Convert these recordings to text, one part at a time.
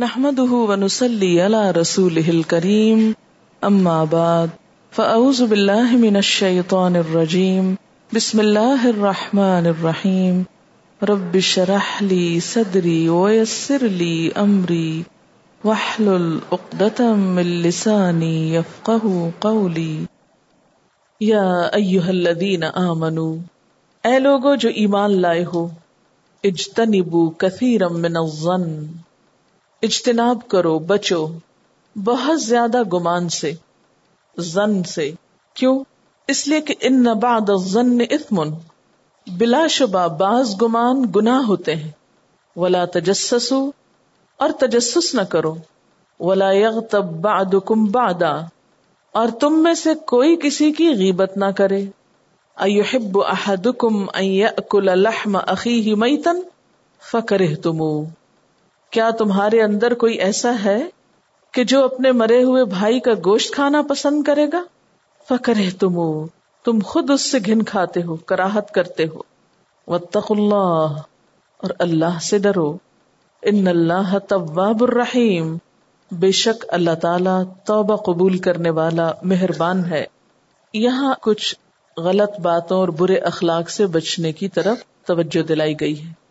نحمده ونسلي على رسوله الكريم. أما بعد، فأعوذ بالله من الشيطان الرجيم. بسم الله الرحمن الرحيم. رب اشرح لي صدري ويسر لي أمري. واحلل عقدة من لساني يفقه قولي. یا ایوہ الذین آمنو اے لوگو جو ایمان لائے ہو اجتنبو کثیرا من الظن. اجتناب کرو، بچو، بہت زیادہ گمان سے زن سے۔ کیوں؟ اس لیے کہ ان بعد الظن بلا شبہ بعض گمان گناہ ہوتے ہیں۔ ولا تجسسو اور تجسس نہ کرو۔ ولا یغتب بعدکم بعدا اور تم میں سے کوئی کسی کی غیبت نہ کرے۔ ایحب احدکم ان یأکل لحم اخیہ میتن فکرہتمو کیا تمہارے اندر کوئی ایسا ہے کہ جو اپنے مرے ہوئے بھائی کا گوشت کھانا پسند کرے گا؟ فکرہتمو تم تم خود اس سے گھن کھاتے ہو، کراہت کرتے ہو۔ واتقوا اللہ اور اللہ سے ڈرو۔ ان اللہ تواب الرحیم بے شک اللہ تعالی توبہ قبول کرنے والا مہربان ہے۔ یہاں کچھ غلط باتوں اور برے اخلاق سے بچنے کی طرف توجہ دلائی گئی ہے۔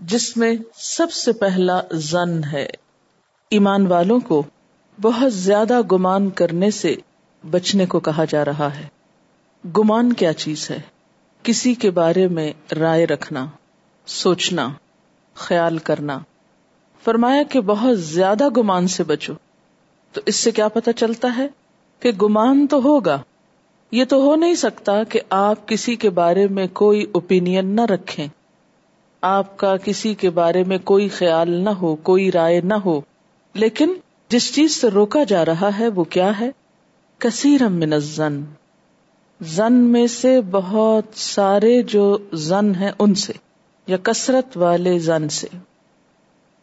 جس میں سب سے پہلا زن ہے۔ ایمان والوں کو بہت زیادہ گمان کرنے سے بچنے کو کہا جا رہا ہے۔ گمان کیا چیز ہے؟ کسی کے بارے میں رائے رکھنا، سوچنا، خیال کرنا۔ فرمایا کہ بہت زیادہ گمان سے بچو۔ تو اس سے کیا پتا چلتا ہے کہ گمان تو ہوگا۔ یہ تو ہو نہیں سکتا کہ آپ کسی کے بارے میں کوئی اوپینین نہ رکھیں۔ آپ کا کسی کے بارے میں کوئی خیال نہ ہو، کوئی رائے نہ ہو۔ لیکن جس چیز سے روکا جا رہا ہے، وہ کیا ہے؟ کثیر من الزن زن میں سے بہت سارے جو زن ہیں، ان سے، یا کثرت والے زن سے۔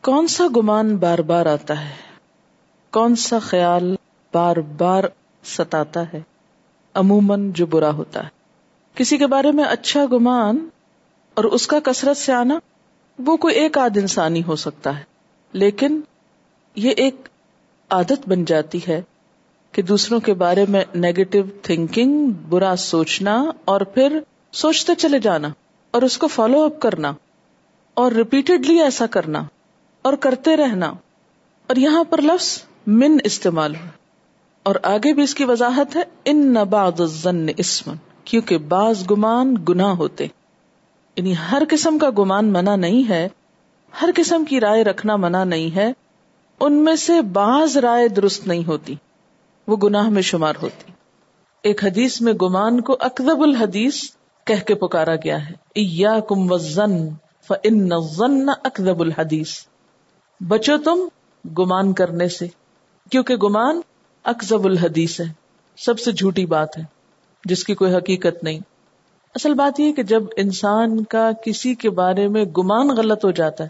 کون سا گمان بار بار آتا ہے؟ کون سا خیال بار بار ستاتا ہے؟ عموماً جو برا ہوتا ہے۔ کسی کے بارے میں اچھا گمان اور اس کا کثرت سے آنا وہ کوئی ایک آدھ انسانی ہو سکتا ہے۔ لیکن یہ ایک عادت بن جاتی ہے کہ دوسروں کے بارے میں نیگیٹو تھنکنگ برا سوچنا اور پھر سوچتے چلے جانا اور اس کو فالو اپ کرنا اور ریپیٹڈلی ایسا کرنا اور کرتے رہنا۔ اور یہاں پر لفظ من استعمال ہو اور آگے بھی اس کی وضاحت ہے، ان نباد اسمن، کیونکہ بعض گمان گنا ہوتے۔ یعنی ہر قسم کا گمان منع نہیں ہے، ہر قسم کی رائے رکھنا منع نہیں ہے، ان میں سے بعض رائے درست نہیں ہوتی، وہ گناہ میں شمار ہوتی۔ ایک حدیث میں گمان کو اکدب الحدیث کہہ کے پکارا گیا ہے۔ کم وزن اکدب الحدیث۔ بچو تم گمان کرنے سے، کیونکہ گمان اکزب الحدیث ہے۔ سب سے جھوٹی بات ہے، جس کی کوئی حقیقت نہیں۔ اصل بات یہ کہ جب انسان کا کسی کے بارے میں گمان غلط ہو جاتا ہے،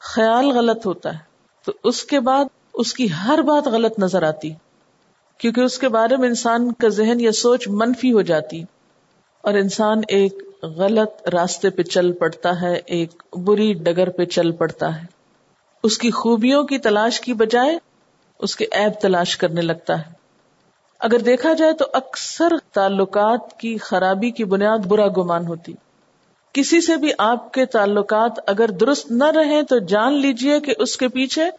خیال غلط ہوتا ہے، تو اس کے بعد اس کی ہر بات غلط نظر آتی، کیونکہ اس کے بارے میں انسان کا ذہن یا سوچ منفی ہو جاتی، اور انسان ایک غلط راستے پہ چل پڑتا ہے، ایک بری ڈگر پہ چل پڑتا ہے۔ اس کی خوبیوں کی تلاش کی بجائے اس کے ایب تلاش کرنے لگتا ہے۔ اگر دیکھا جائے تو اکثر تعلقات کی خرابی کی بنیاد برا گمان ہوتی۔ کسی سے بھی آپ کے تعلقات اگر درست نہ رہے تو جان لیجیے کہ اس کے پیچھے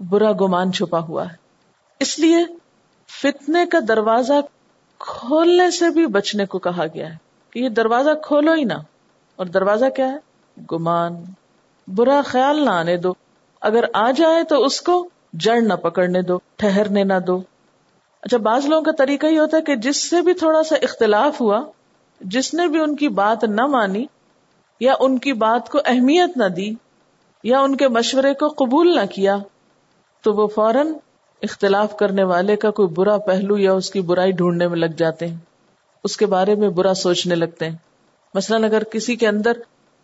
برا گمان چھپا ہوا ہے۔ اس لیے فتنے کا دروازہ کھولنے سے بھی بچنے کو کہا گیا ہے کہ یہ دروازہ کھولو ہی نہ۔ اور دروازہ کیا ہے؟ گمان۔ برا خیال نہ آنے دو۔ اگر آ جائے تو اس کو جڑ نہ پکڑنے دو، ٹھہرنے نہ دو۔ اچھا بعض لوگوں کا طریقہ ہی ہوتا ہے کہ جس سے بھی تھوڑا سا اختلاف ہوا، جس نے بھی ان کی بات نہ مانی، یا ان کی بات کو اہمیت نہ دی، یا ان کے مشورے کو قبول نہ کیا، تو وہ فوراً اختلاف کرنے والے کا کوئی برا پہلو یا اس کی برائی ڈھونڈنے میں لگ جاتے ہیں، اس کے بارے میں برا سوچنے لگتے ہیں۔ مثلاً اگر کسی کے اندر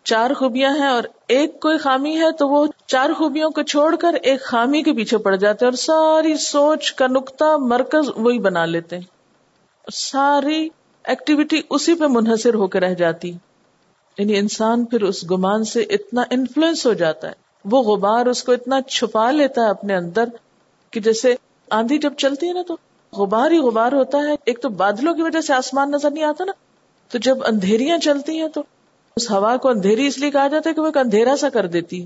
چار خوبیاں ہیں اور ایک کوئی خامی ہے تو وہ چار خوبیوں کو چھوڑ کر ایک خامی کے پیچھے پڑ جاتے ہیں اور ساری سوچ کا نقطہ مرکز وہی بنا لیتے ہیں۔ ساری ایکٹیویٹی اسی پہ منحصر ہو کے رہ جاتی۔ یعنی انسان پھر اس گمان سے اتنا انفلوئنس ہو جاتا ہے۔ وہ غبار اس کو اتنا چھپا لیتا ہے اپنے اندر کہ جیسے آندھی جب چلتی ہے نا تو غبار ہی غبار ہوتا ہے۔ ایک تو بادلوں کی وجہ سے آسمان نظر نہیں آتا نا۔ تو جب اندھیریاں چلتی ہیں تو اس ہوا کو اندھیری اس لیے کہا جاتا ہے کہ وہ ایک اندھیرا سا کر دیتی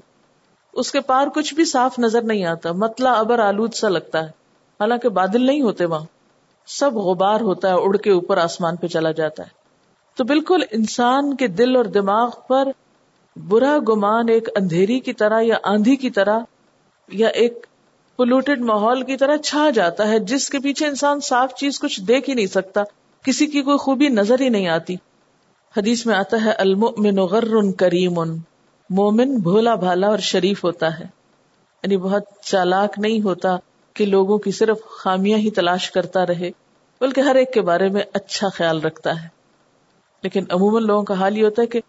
اس کے پار کچھ بھی صاف نظر نہیں آتا متلا ابر، آلود سا لگتا ہے۔ حالانکہ بادل نہیں ہوتے وہاں۔ سب غبار ہوتا ہے، اڑ کے اوپر آسمان پہ چلا جاتا ہے۔ تو بالکل انسان کے دل اور دماغ پر برا گمان ایک اندھیری کی طرح یا آندھی کی طرح یا ایک پولوٹیڈ ماحول کی طرح چھا جاتا ہے، جس کے پیچھے انسان صاف چیز کچھ دیکھ ہی نہیں سکتا، کسی کی کوئی خوبی نظر ہی نہیں آتی۔ حدیث میں آتا ہے، المؤمن غر کریم، مومن بھولا بھالا اور شریف ہوتا ہے۔ یعنی بہت چالاک نہیں ہوتا کہ لوگوں کی صرف خامیاں ہی تلاش کرتا رہے، بلکہ ہر ایک کے بارے میں اچھا خیال رکھتا ہے۔ لیکن عموماً لوگوں کا حال یہ ہوتا ہے کہ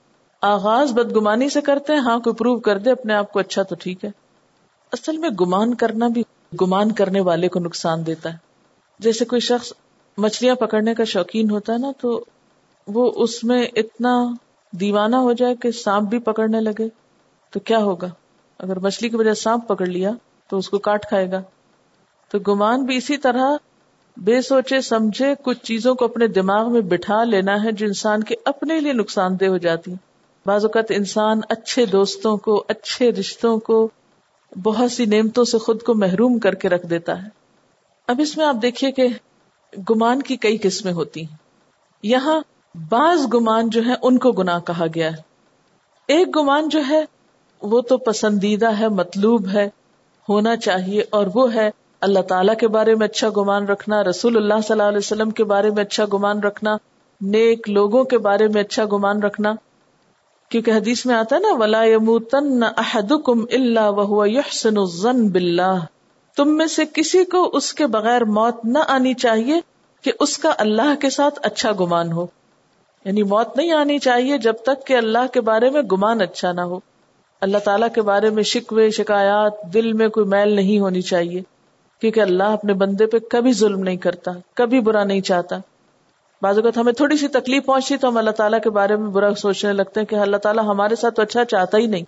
آغاز بدگمانی سے کرتے ہیں ہاں کوئی پروو کر دے، اپنے آپ کو اچھا تو ٹھیک ہے۔ اصل میں گمان کرنا بھی گمان کرنے والے کو نقصان دیتا ہے۔ جیسے کوئی شخص مچھلیاں پکڑنے کا شوقین ہوتا ہے نا، تو وہ اس میں اتنا دیوانہ ہو جائے کہ سانپ بھی پکڑنے لگے تو کیا ہوگا؟ اگر مچھلی کی وجہ سانپ پکڑ لیا تو اس کو کاٹ کھائے گا۔ تو گمان بھی اسی طرح بے سوچے سمجھے کچھ چیزوں کو اپنے دماغ میں بٹھا لینا ہے جو انسان کے اپنے لیے نقصان دہ ہو جاتی بعض اوقات انسان اچھے دوستوں کو، اچھے رشتوں کو بہت سی نعمتوں سے خود کو محروم کر کے رکھ دیتا ہے۔ اب اس میں آپ دیکھیے کہ گمان کی کئی قسمیں ہوتی ہیں۔ یہاں بعض گمان جو ہے ان کو گناہ کہا گیا ہے۔ ایک گمان جو ہے، وہ تو پسندیدہ ہے، مطلوب ہے، ہونا چاہیے اور وہ ہے، اللہ تعالیٰ کے بارے میں اچھا گمان رکھنا، رسول اللہ صلی اللہ علیہ وسلم کے بارے میں اچھا گمان رکھنا، نیک لوگوں کے بارے میں اچھا گمان رکھنا۔ کیونکہ حدیث میں آتا ہے نا، ولا احدکم الا وهو يحسن الظن بالله تم میں سے کسی کو اس کے بغیر موت نہ آنی چاہیے کہ اس کا اللہ کے ساتھ اچھا گمان ہو۔ یعنی موت نہیں آنی چاہیے جب تک کہ اللہ کے بارے میں گمان اچھا نہ ہو۔ اللہ تعالیٰ کے بارے میں شکوے، شکایات، دل میں کوئی میل نہیں ہونی چاہیے۔ کیونکہ اللہ اپنے بندے پہ کبھی ظلم نہیں کرتا، کبھی برا نہیں چاہتا۔ بعض اوقات ہمیں تھوڑی سی تکلیف پہنچتی تو ہم اللہ تعالیٰ کے بارے میں برا سوچنے لگتے ہیں کہ اللہ تعالیٰ ہمارے ساتھ تو اچھا چاہتا ہی نہیں۔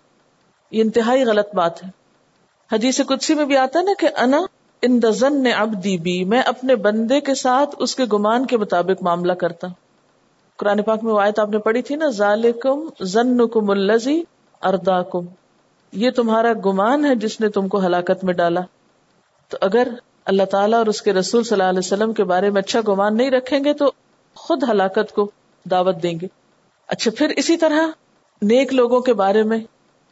یہ انتہائی غلط بات ہے۔ حدیث قدسی میں بھی آتا ہے نا کہ انا ان دزن نے اب دی بھی میں اپنے بندے کے ساتھ اس کے گمان کے مطابق معاملہ کرتا قرآن پاک میں وہ آیت آپ نے پڑھی تھی نا، ذالکم ظنکم الذی ارداکم یہ تمہارا گمان ہے جس نے تم کو ہلاکت میں ڈالا۔ تو اگر اللہ تعالیٰ اور اس کے رسول صلی اللہ علیہ وسلم کے بارے میں اچھا گمان نہیں رکھیں گے تو خود ہلاکت کو دعوت دیں گے۔ اچھا پھر اسی طرح نیک لوگوں کے بارے میں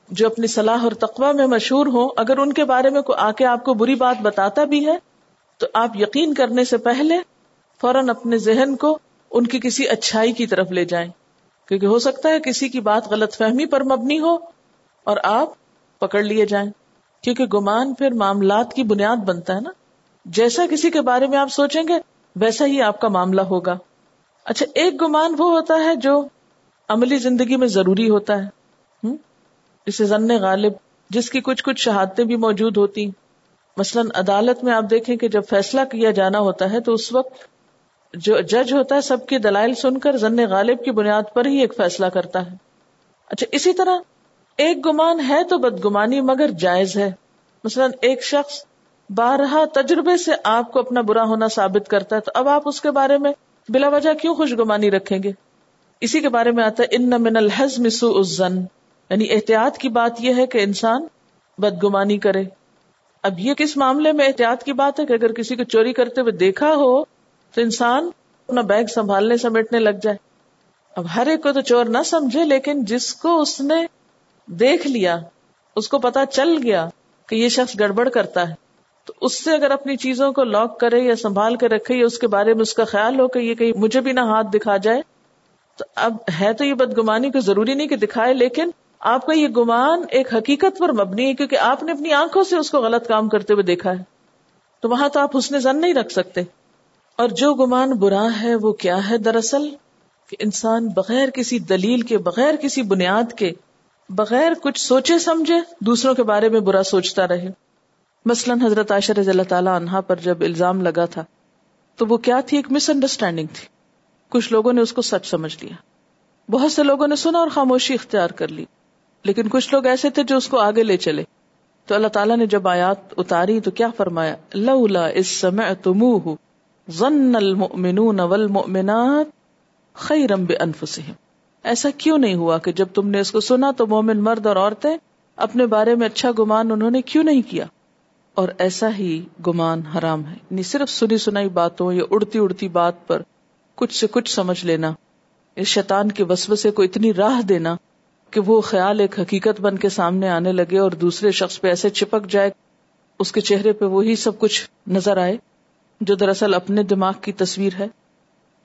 جو اپنی صلاح اور تقوی میں مشہور ہوں، اگر ان کے بارے میں کوئی آ کے آپ کو بری بات بتاتا بھی ہے، تو آپ یقین کرنے سے پہلے فوراً اپنے ذہن کو ان کی کسی اچھائی کی طرف لے جائیں۔ کیونکہ ہو سکتا ہے کسی کی بات غلط فہمی پر مبنی ہو اور آپ پکڑ لیے جائیں۔ کیونکہ گمان پھر معاملات کی بنیاد بنتا ہے نا۔ جیسا کسی کے بارے میں آپ سوچیں گے، ویسا ہی آپ کا معاملہ ہوگا۔ اچھا ایک گمان وہ ہوتا ہے جو عملی زندگی میں ضروری ہوتا ہے۔ جسے ضن غالب، جس کی کچھ کچھ شہادتیں بھی موجود ہوتی مثلاً عدالت میں آپ دیکھیں کہ جب فیصلہ کیا جانا ہوتا ہے تو اس وقت جو جج ہوتا ہے سب کی دلائل سن کر ضن غالب کی بنیاد پر ہی ایک فیصلہ کرتا ہے۔ اچھا اسی طرح ایک گمان ہے تو بدگمانی مگر جائز ہے۔ مثلاً ایک شخص بارہا تجربے سے آپ کو اپنا برا ہونا ثابت کرتا ہے، تو اب آپ اس کے بارے میں بلا وجہ کیوں خوش گمانی رکھیں گے؟ اسی کے بارے میں آتا ہے، ان من الحزم سوء الظن یعنی احتیاط کی بات یہ ہے کہ انسان بدگمانی کرے۔ اب یہ کس معاملے میں احتیاط کی بات ہے کہ اگر کسی کو چوری کرتے ہوئے دیکھا ہو تو انسان اپنا بیگ سنبھالنے سمیٹنے لگ جائے۔ اب ہر ایک کو تو چور نہ سمجھے، لیکن جس کو اس نے دیکھ لیا، اس کو پتا چل گیا کہ یہ شخص گڑبڑ کرتا ہے۔ تو اس سے اگر اپنی چیزوں کو لاک کرے یا سنبھال کے رکھے، یا اس کے بارے میں اس کا خیال ہو کہ یہ کہیں مجھے بھی نہ ہاتھ دکھا جائے، تو اب ہے تو یہ بدگمانی کو ضروری نہیں کہ دکھائے، لیکن آپ کا یہ گمان ایک حقیقت پر مبنی ہے، کیونکہ آپ نے اپنی آنکھوں سے اس کو غلط کام کرتے ہوئے دیکھا ہے۔ تو وہاں تو آپ حسن زن نہیں رکھ سکتے۔ اور جو گمان برا ہے وہ کیا ہے دراصل؟ کہ انسان بغیر کسی دلیل کے، بغیر کسی بنیاد کے، بغیر کچھ سوچے سمجھے دوسروں کے بارے میں برا سوچتا رہے۔ مثلاً حضرت عائشہ رضی اللہ تعالی عنہا پر جب الزام لگا تھا، تو وہ کیا تھی؟ ایک مس انڈرسٹینڈنگ تھی۔ کچھ لوگوں نے اس کو سچ سمجھ لیا۔ بہت سے لوگوں نے سنا اور خاموشی اختیار کر لی۔ لیکن کچھ لوگ ایسے تھے جو اس کو آگے لے چلے۔ تو اللہ تعالیٰ نے جب آیات اتاری تو کیا فرمایا؟ لولا اس سمے تم ضن المؤمنون والمؤمنات خیرم بانفسهم۔ ایسا کیوں نہیں ہوا کہ جب تم نے اس کو سنا تو مومن مرد اور عورتیں اپنے بارے میں اچھا گمان انہوں نے کیوں نہیں کیا؟ اور ایسا ہی گمان حرام ہے۔ یعنی صرف سنی سنائی باتوں یا اڑتی اڑتی بات پر کچھ سے کچھ سمجھ لینا اس شیطان کے وسوسے کو اتنی راہ دینا کہ وہ خیال ایک حقیقت بن کے سامنے آنے لگے اور دوسرے شخص پہ ایسے چپک جائے، اس کے چہرے پہ وہی سب کچھ نظر آئے۔ جو دراصل اپنے دماغ کی تصویر ہے،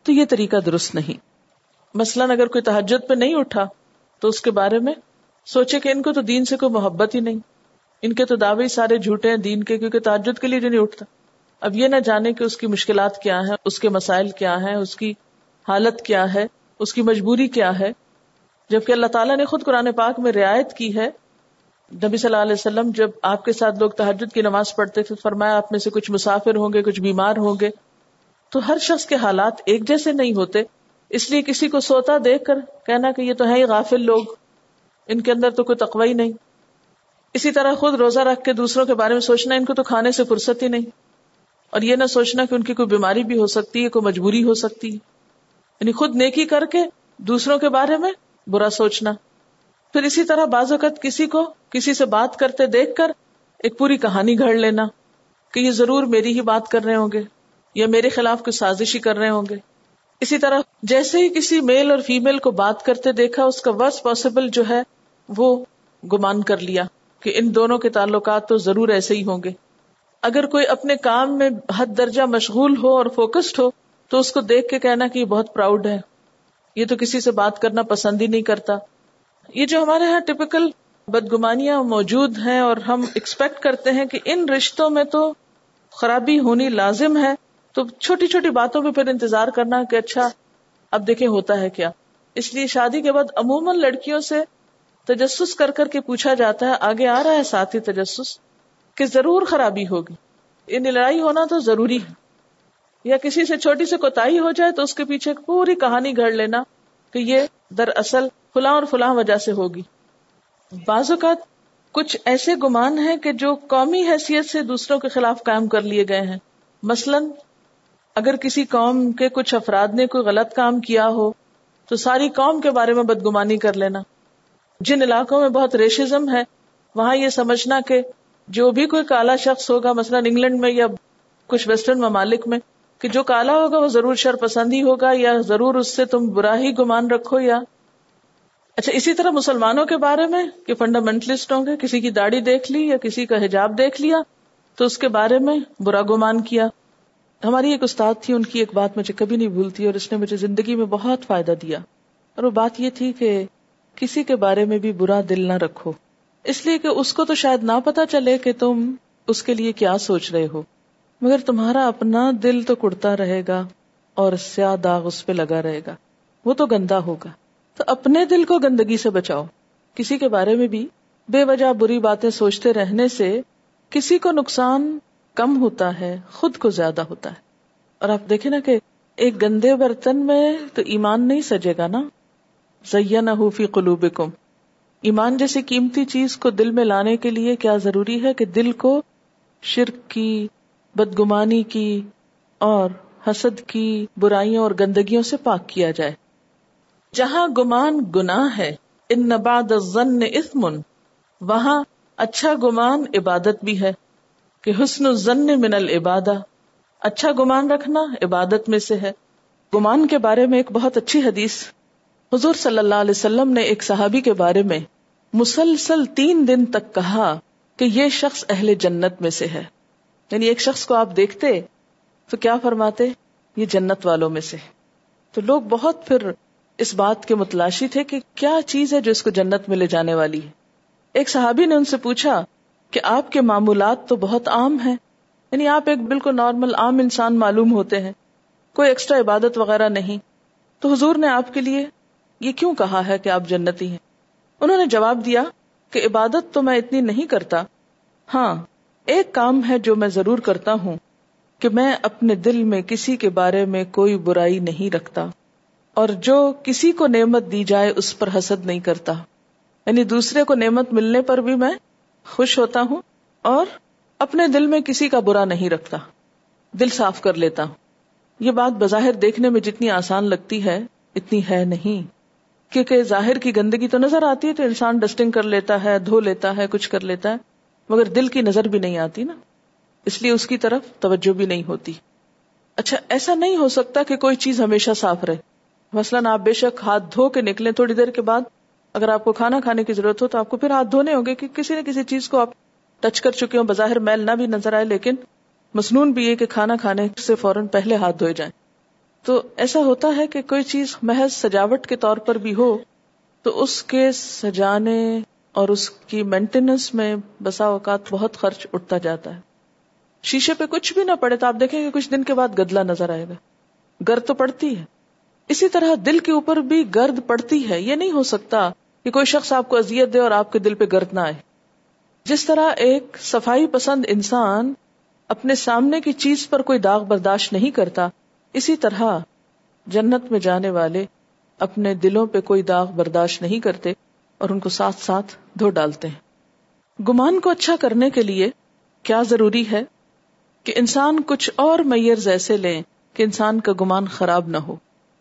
تو یہ طریقہ درست نہیں۔ مثلاً اگر کوئی تحجد پہ نہیں اٹھا، تو اس کے بارے میں سوچے کہ ان کو تو دین سے کوئی محبت ہی نہیں۔ ان کے تو دعوے سارے جھوٹے ہیں دین کے، کیونکہ تعجد کے لیے جو نہیں اٹھتا۔ اب یہ نہ جانے کہ اس کی مشکلات کیا ہے اس کے مسائل کیا ہیں، اس کی حالت کیا ہے، اس کی مجبوری کیا ہے۔ جبکہ اللہ تعالیٰ نے خود قرآن پاک میں رعایت کی ہے نبی صلی اللہ علیہ وسلم جب آپ کے ساتھ لوگ تحجد کی نماز پڑھتے تھے فرمایا آپ میں سے کچھ مسافر ہوں گے، کچھ بیمار ہوں گے۔ تو ہر شخص کے حالات ایک جیسے نہیں ہوتے۔ اس لیے کسی کو سوتا دیکھ کر کہنا کہ یہ تو ہے ہی غافل لوگ، ان کے اندر تو کوئی تقوی نہیں۔ اسی طرح خود روزہ رکھ کے دوسروں کے بارے میں سوچنا، ان کو تو کھانے سے فرصت ہی نہیں۔ اور یہ نہ سوچنا کہ ان کی کوئی بیماری بھی ہو سکتی ہے، کوئی مجبوری ہو سکتی ہے۔ یعنی خود نیکی کر کے دوسروں کے بارے میں برا سوچنا۔ پھر اسی طرح بعض اوقات کسی کو کسی سے بات کرتے دیکھ کر ایک پوری کہانی گھڑ لینا کہ یہ ضرور میری ہی بات کر رہے ہوں گے یا میرے خلاف کوئی سازش ہی کر رہے ہوں گے۔ اسی طرح جیسے ہی کسی میل اور فیمل کو بات کرتے دیکھا، اس کا ورس پاسبل جو ہے وہ گمان کر لیا کہ ان دونوں کے تعلقات تو ضرور ایسے ہی ہوں گے۔ اگر کوئی اپنے کام میں حد درجہ مشغول ہو اور فوکسڈ ہو، تو اس کو دیکھ کے کہنا کہ یہ بہت پراؤڈ ہے۔ یہ تو کسی سے بات کرنا پسند ہی نہیں کرتا۔ یہ جو ہمارے یہاں ٹپکل بدگمانیاں موجود ہیں اور ہم ایکسپیکٹ کرتے ہیں کہ ان رشتوں میں تو خرابی ہونی لازم ہے، تو چھوٹی چھوٹی باتوں پہ پھر انتظار کرنا کہ اچھا اب دیکھیں ہوتا ہے کیا۔ اس لیے شادی کے بعد عموماً لڑکیوں سے تجسس کر کر کے پوچھا جاتا ہے، آگے آ رہا ہے ساتھی تجسس کہ ضرور خرابی ہوگی۔ یہ لڑائی ہونا تو ضروری ہے۔ یا کسی سے چھوٹی سے کوتا ہو جائے تو اس کے پیچھے پوری کہانی گھڑ لینا کہ یہ دراصل فلاں اور فلاں وجہ سے ہوگی۔ بعض اوقات کچھ ایسے گمان ہیں کہ جو قومی حیثیت سے دوسروں کے خلاف قائم کر لیے گئے ہیں۔ مثلا، اگر کسی قوم کے کچھ افراد نے کوئی غلط کام کیا ہو، تو ساری قوم کے بارے میں بدگمانی کر لینا۔ جن علاقوں میں بہت ریشزم ہے، وہاں یہ سمجھنا کہ جو بھی کوئی کالا شخص ہوگا، مثلا انگلینڈ میں یا کچھ ویسٹرن ممالک میں، کہ جو کالا ہوگا، وہ ضرور شر پسند ہی ہوگا یا ضرور اس سے تم برا ہی گمان رکھو یا اچھا اسی طرح مسلمانوں کے بارے میں کہ فنڈامنٹلسٹ ہوں گے، کسی کی داڑھی دیکھ لی یا کسی کا حجاب دیکھ لیا، تو اس کے بارے میں برا گمان کیا۔ ہماری ایک استاد تھی، ان کی ایک بات مجھے کبھی نہیں بھولتی اور اس نے مجھے زندگی میں بہت فائدہ دیا۔ اور وہ بات یہ تھی کہ کسی کے بارے میں بھی برا دل نہ رکھو۔ اس لیے کہ اس کو تو شاید نہ پتا چلے کہ تم اس کے لیے کیا سوچ رہے ہو۔ مگر تمہارا اپنا دل تو کڑتا رہے گا اور سیاہ داغ اس پہ لگا رہے گا۔ وہ تو گندا ہوگا۔ تو اپنے دل کو گندگی سے بچاؤ۔ کسی کے بارے میں بھی بے وجہ بری باتیں سوچتے رہنے سے کسی کو نقصان کم ہوتا ہے، خود کو زیادہ ہوتا ہے۔ اور آپ دیکھیں نا کہ ایک گندے برتن میں تو ایمان نہیں سجے گا نا۔ زیا نہ ہوفی قلوب ایمان جیسی قیمتی چیز کو دل میں لانے کے لیے کیا ضروری ہے کہ دل کو شرک کی، بدگمانی کی اور حسد کی، برائیوں اور گندگیوں سے پاک کیا جائے۔ جہاں گمان گناہ ہے، ان نباد اسمن وہاں اچھا گمان عبادت بھی ہے، کہ حسن ضن من العبادہ۔ اچھا گمان رکھنا عبادت میں سے ہے۔ گمان کے بارے میں ایک بہت اچھی حدیث۔ حضور صلی اللہ علیہ وسلم نے ایک صحابی کے بارے میں مسلسل تین دن تک کہا کہ یہ شخص اہل جنت میں سے ہے۔ یعنی ایک شخص کو آپ دیکھتے تو کیا فرماتے؟ یہ جنت والوں میں سے۔ تو لوگ بہت پھر اس بات کے متلاشی تھے کہ کیا چیز ہے جو اس کو جنت میں لے جانے والی ہے۔ ایک صحابی نے ان سے پوچھا کہ آپ کے معمولات تو بہت عام ہیں یعنی آپ ایک بالکل نارمل عام انسان معلوم ہوتے ہیں، کوئی ایکسٹرا عبادت وغیرہ نہیں۔ تو حضور نے آپ کے لیے یہ کیوں کہا ہے کہ آپ جنتی ہیں؟ انہوں نے جواب دیا کہ عبادت تو میں اتنی نہیں کرتا۔ ہاں ایک کام ہے جو میں ضرور کرتا ہوں کہ میں اپنے دل میں کسی کے بارے میں کوئی برائی نہیں رکھتا۔ اور جو کسی کو نعمت دی جائے اس پر حسد نہیں کرتا۔ یعنی دوسرے کو نعمت ملنے پر بھی میں خوش ہوتا ہوں اور اپنے دل میں کسی کا برا نہیں رکھتا۔ دل صاف کر لیتا ہوں۔ یہ بات بظاہر دیکھنے میں جتنی آسان لگتی ہے، اتنی ہے نہیں۔ کیونکہ ظاہر کی گندگی تو نظر آتی ہے تو انسان ڈسٹنگ کر لیتا ہے، دھو لیتا ہے، کچھ کر لیتا ہے، مگر دل کی نظر بھی نہیں آتی نا۔ اس لیے اس کی طرف توجہ بھی نہیں ہوتی۔ اچھا ایسا نہیں ہو سکتا کہ کوئی چیز ہمیشہ صاف رہے۔ مثلاً آپ بے شک ہاتھ دھو کے نکلیں تھوڑی دیر کے بعد، اگر آپ کو کھانا کھانے کی ضرورت ہو تو آپ کو پھر ہاتھ دھونے ہوگے کہ کسی نہ کسی چیز کو آپ ٹچ کر چکے ہو بظاہر میل نہ بھی نظر آئے، لیکن مصنون بھی یہ کہ کھانا کھانے سے فوراً پہلے ہاتھ دھوئے جائیں۔ تو ایسا ہوتا ہے کہ کوئی چیز محض سجاوٹ کے طور پر بھی ہو، تو اس کے سجانے اور اس کی مینٹیننس میں بسا اوقات بہت خرچ اٹھتا جاتا ہے۔ شیشے پہ کچھ بھی نہ پڑے تو آپ دیکھیں گے کچھ دن کے بعد گدلا نظر آئے گا۔ گرد تو پڑتی ہے۔ اسی طرح دل کے اوپر بھی گرد پڑتی ہے، یہ نہیں ہو سکتا کہ کوئی شخص آپ کو اذیت دے اور آپ کے دل پہ گرد نہ آئے۔ جس طرح ایک صفائی پسند انسان اپنے سامنے کی چیز پر کوئی داغ برداشت نہیں کرتا، اسی طرح جنت میں جانے والے اپنے دلوں پہ کوئی داغ برداشت نہیں کرتے اور ان کو ساتھ ساتھ دھو ڈالتے ہیں۔ گمان کو اچھا کرنے کے لیے کیا ضروری ہے کہ انسان کچھ اور میئر ایسے لیں کہ انسان کا گمان خراب نہ ہو۔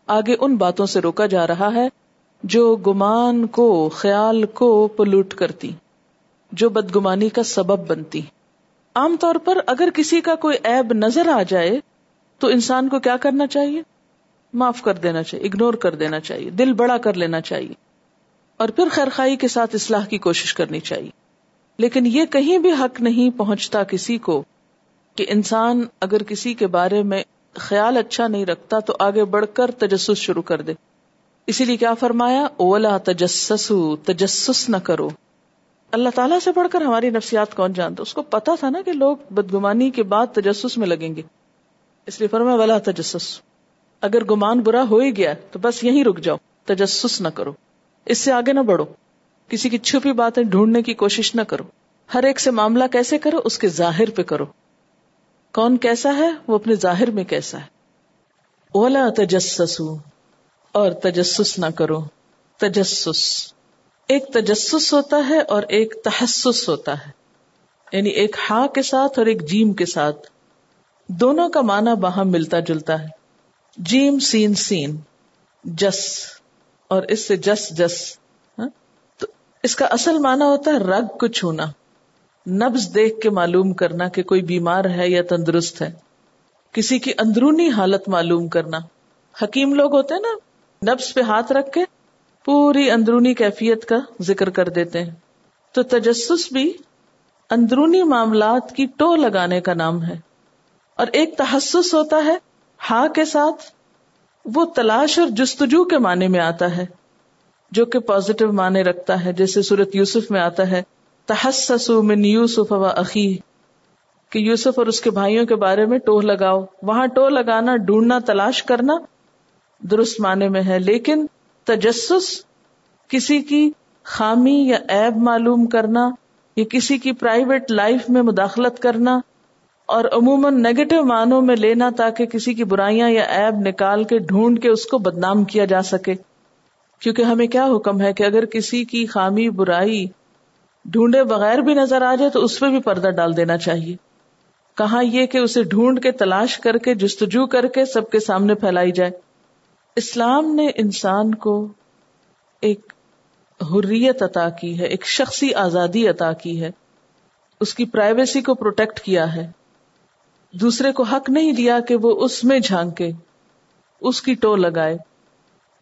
آگے ان باتوں سے روکا جا رہا ہے جو گمان کو، خیال کو پلوٹ کرتی، جو بدگمانی کا سبب بنتی۔ عام طور پر اگر کسی کا کوئی عیب نظر آ جائے، تو انسان کو کیا کرنا چاہیے؟ معاف کر دینا چاہیے، اگنور کر دینا چاہیے، دل بڑا کر لینا چاہیے۔ اور پھر خیرخائی کے ساتھ اصلاح کی کوشش کرنی چاہیے۔ لیکن یہ کہیں بھی حق نہیں پہنچتا کسی کو کہ انسان اگر کسی کے بارے میں خیال اچھا نہیں رکھتا تو آگے بڑھ کر تجسس شروع کر دے۔ اسی لیے کیا فرمایا؟ اولا تجسس تجسس نہ کرو۔ اللہ تعالیٰ سے پڑھ کر ہماری نفسیات کون جانتا اس کو پتا تھا نا کہ لوگ بدگمانی کے بعد تجسس میں لگیں گے۔ اس لیے فرمایا، ولا تجسس۔ اگر گمان برا ہو ہی گیا تو بس یہیں رک جاؤ۔ تجسس نہ کرو۔ اس سے آگے نہ بڑھو۔ کسی کی چھپی باتیں ڈھونڈنے کی کوشش نہ کرو۔ ہر ایک سے معاملہ کیسے کرو؟ اس کے ظاہر پہ کرو۔ کون کیسا ہے؟ وہ اپنے ظاہر میں کیسا ہے؟ اولا تجسس اور تجسس نہ کرو۔ تجسس۔ ایک تجسس ہوتا ہے اور ایک تحسس ہوتا ہے۔ یعنی ایک ہا کے ساتھ اور ایک جیم کے ساتھ۔ دونوں کا معنی باہم ملتا جلتا ہے۔ جیم، سین سین۔ جس۔ اور اس سے جس جس۔ ہاں؟ تو اس کا اصل معنی ہوتا ہے رگ کو چھونا۔ نبز دیکھ کے معلوم کرنا کہ کوئی بیمار ہے یا تندرست ہے۔ کسی کی اندرونی حالت معلوم کرنا۔ حکیم لوگ ہوتے ہیں نا نبز پہ ہاتھ رکھ کے پوری اندرونی کیفیت کا ذکر کر دیتے ہیں۔ تو تجسس بھی اندرونی معاملات کی ٹو لگانے کا نام ہے۔ اور ایک تحسس ہوتا ہے ہا کے ساتھ، وہ تلاش اور جستجو کے معنی میں آتا ہے، جو کہ پازیٹو معنی رکھتا ہے، جیسے سورت یوسف میں آتا ہے تحسس من یوسف و عقی کہ یوسف اور اس کے بھائیوں کے بارے میں ٹوہ لگاؤ۔ وہاں ٹو لگانا، ڈھونڈنا، تلاش کرنا درست معنی میں ہے، لیکن تجسس، کسی کی خامی یا ایب معلوم کرنا، یا کسی کی پرائیویٹ لائف میں مداخلت کرنا، اور عموماً نیگیٹو معنوں میں لینا تاکہ کسی کی برائیاں یا ایب نکال کے ڈھونڈ کے اس کو بدنام کیا جا سکے۔ کیونکہ ہمیں کیا حکم ہے کہ اگر کسی کی خامی، برائی ڈھونڈے بغیر بھی نظر آ جائے تو اس پہ بھی پردہ ڈال دینا چاہیے۔ کہاں یہ کہ اسے ڈھونڈ کے تلاش کر کے، جستجو کر کے سب کے سامنے پھیلائی جائے۔ اسلام نے انسان کو ایک حریت عطا کی ہے، ایک شخصی آزادی عطا کی ہے۔ اس کی پرائیویسی کو پروٹیکٹ کیا ہے۔ دوسرے کو حق نہیں دیا کہ وہ اس میں جھانکے، اس کی ٹو لگائے۔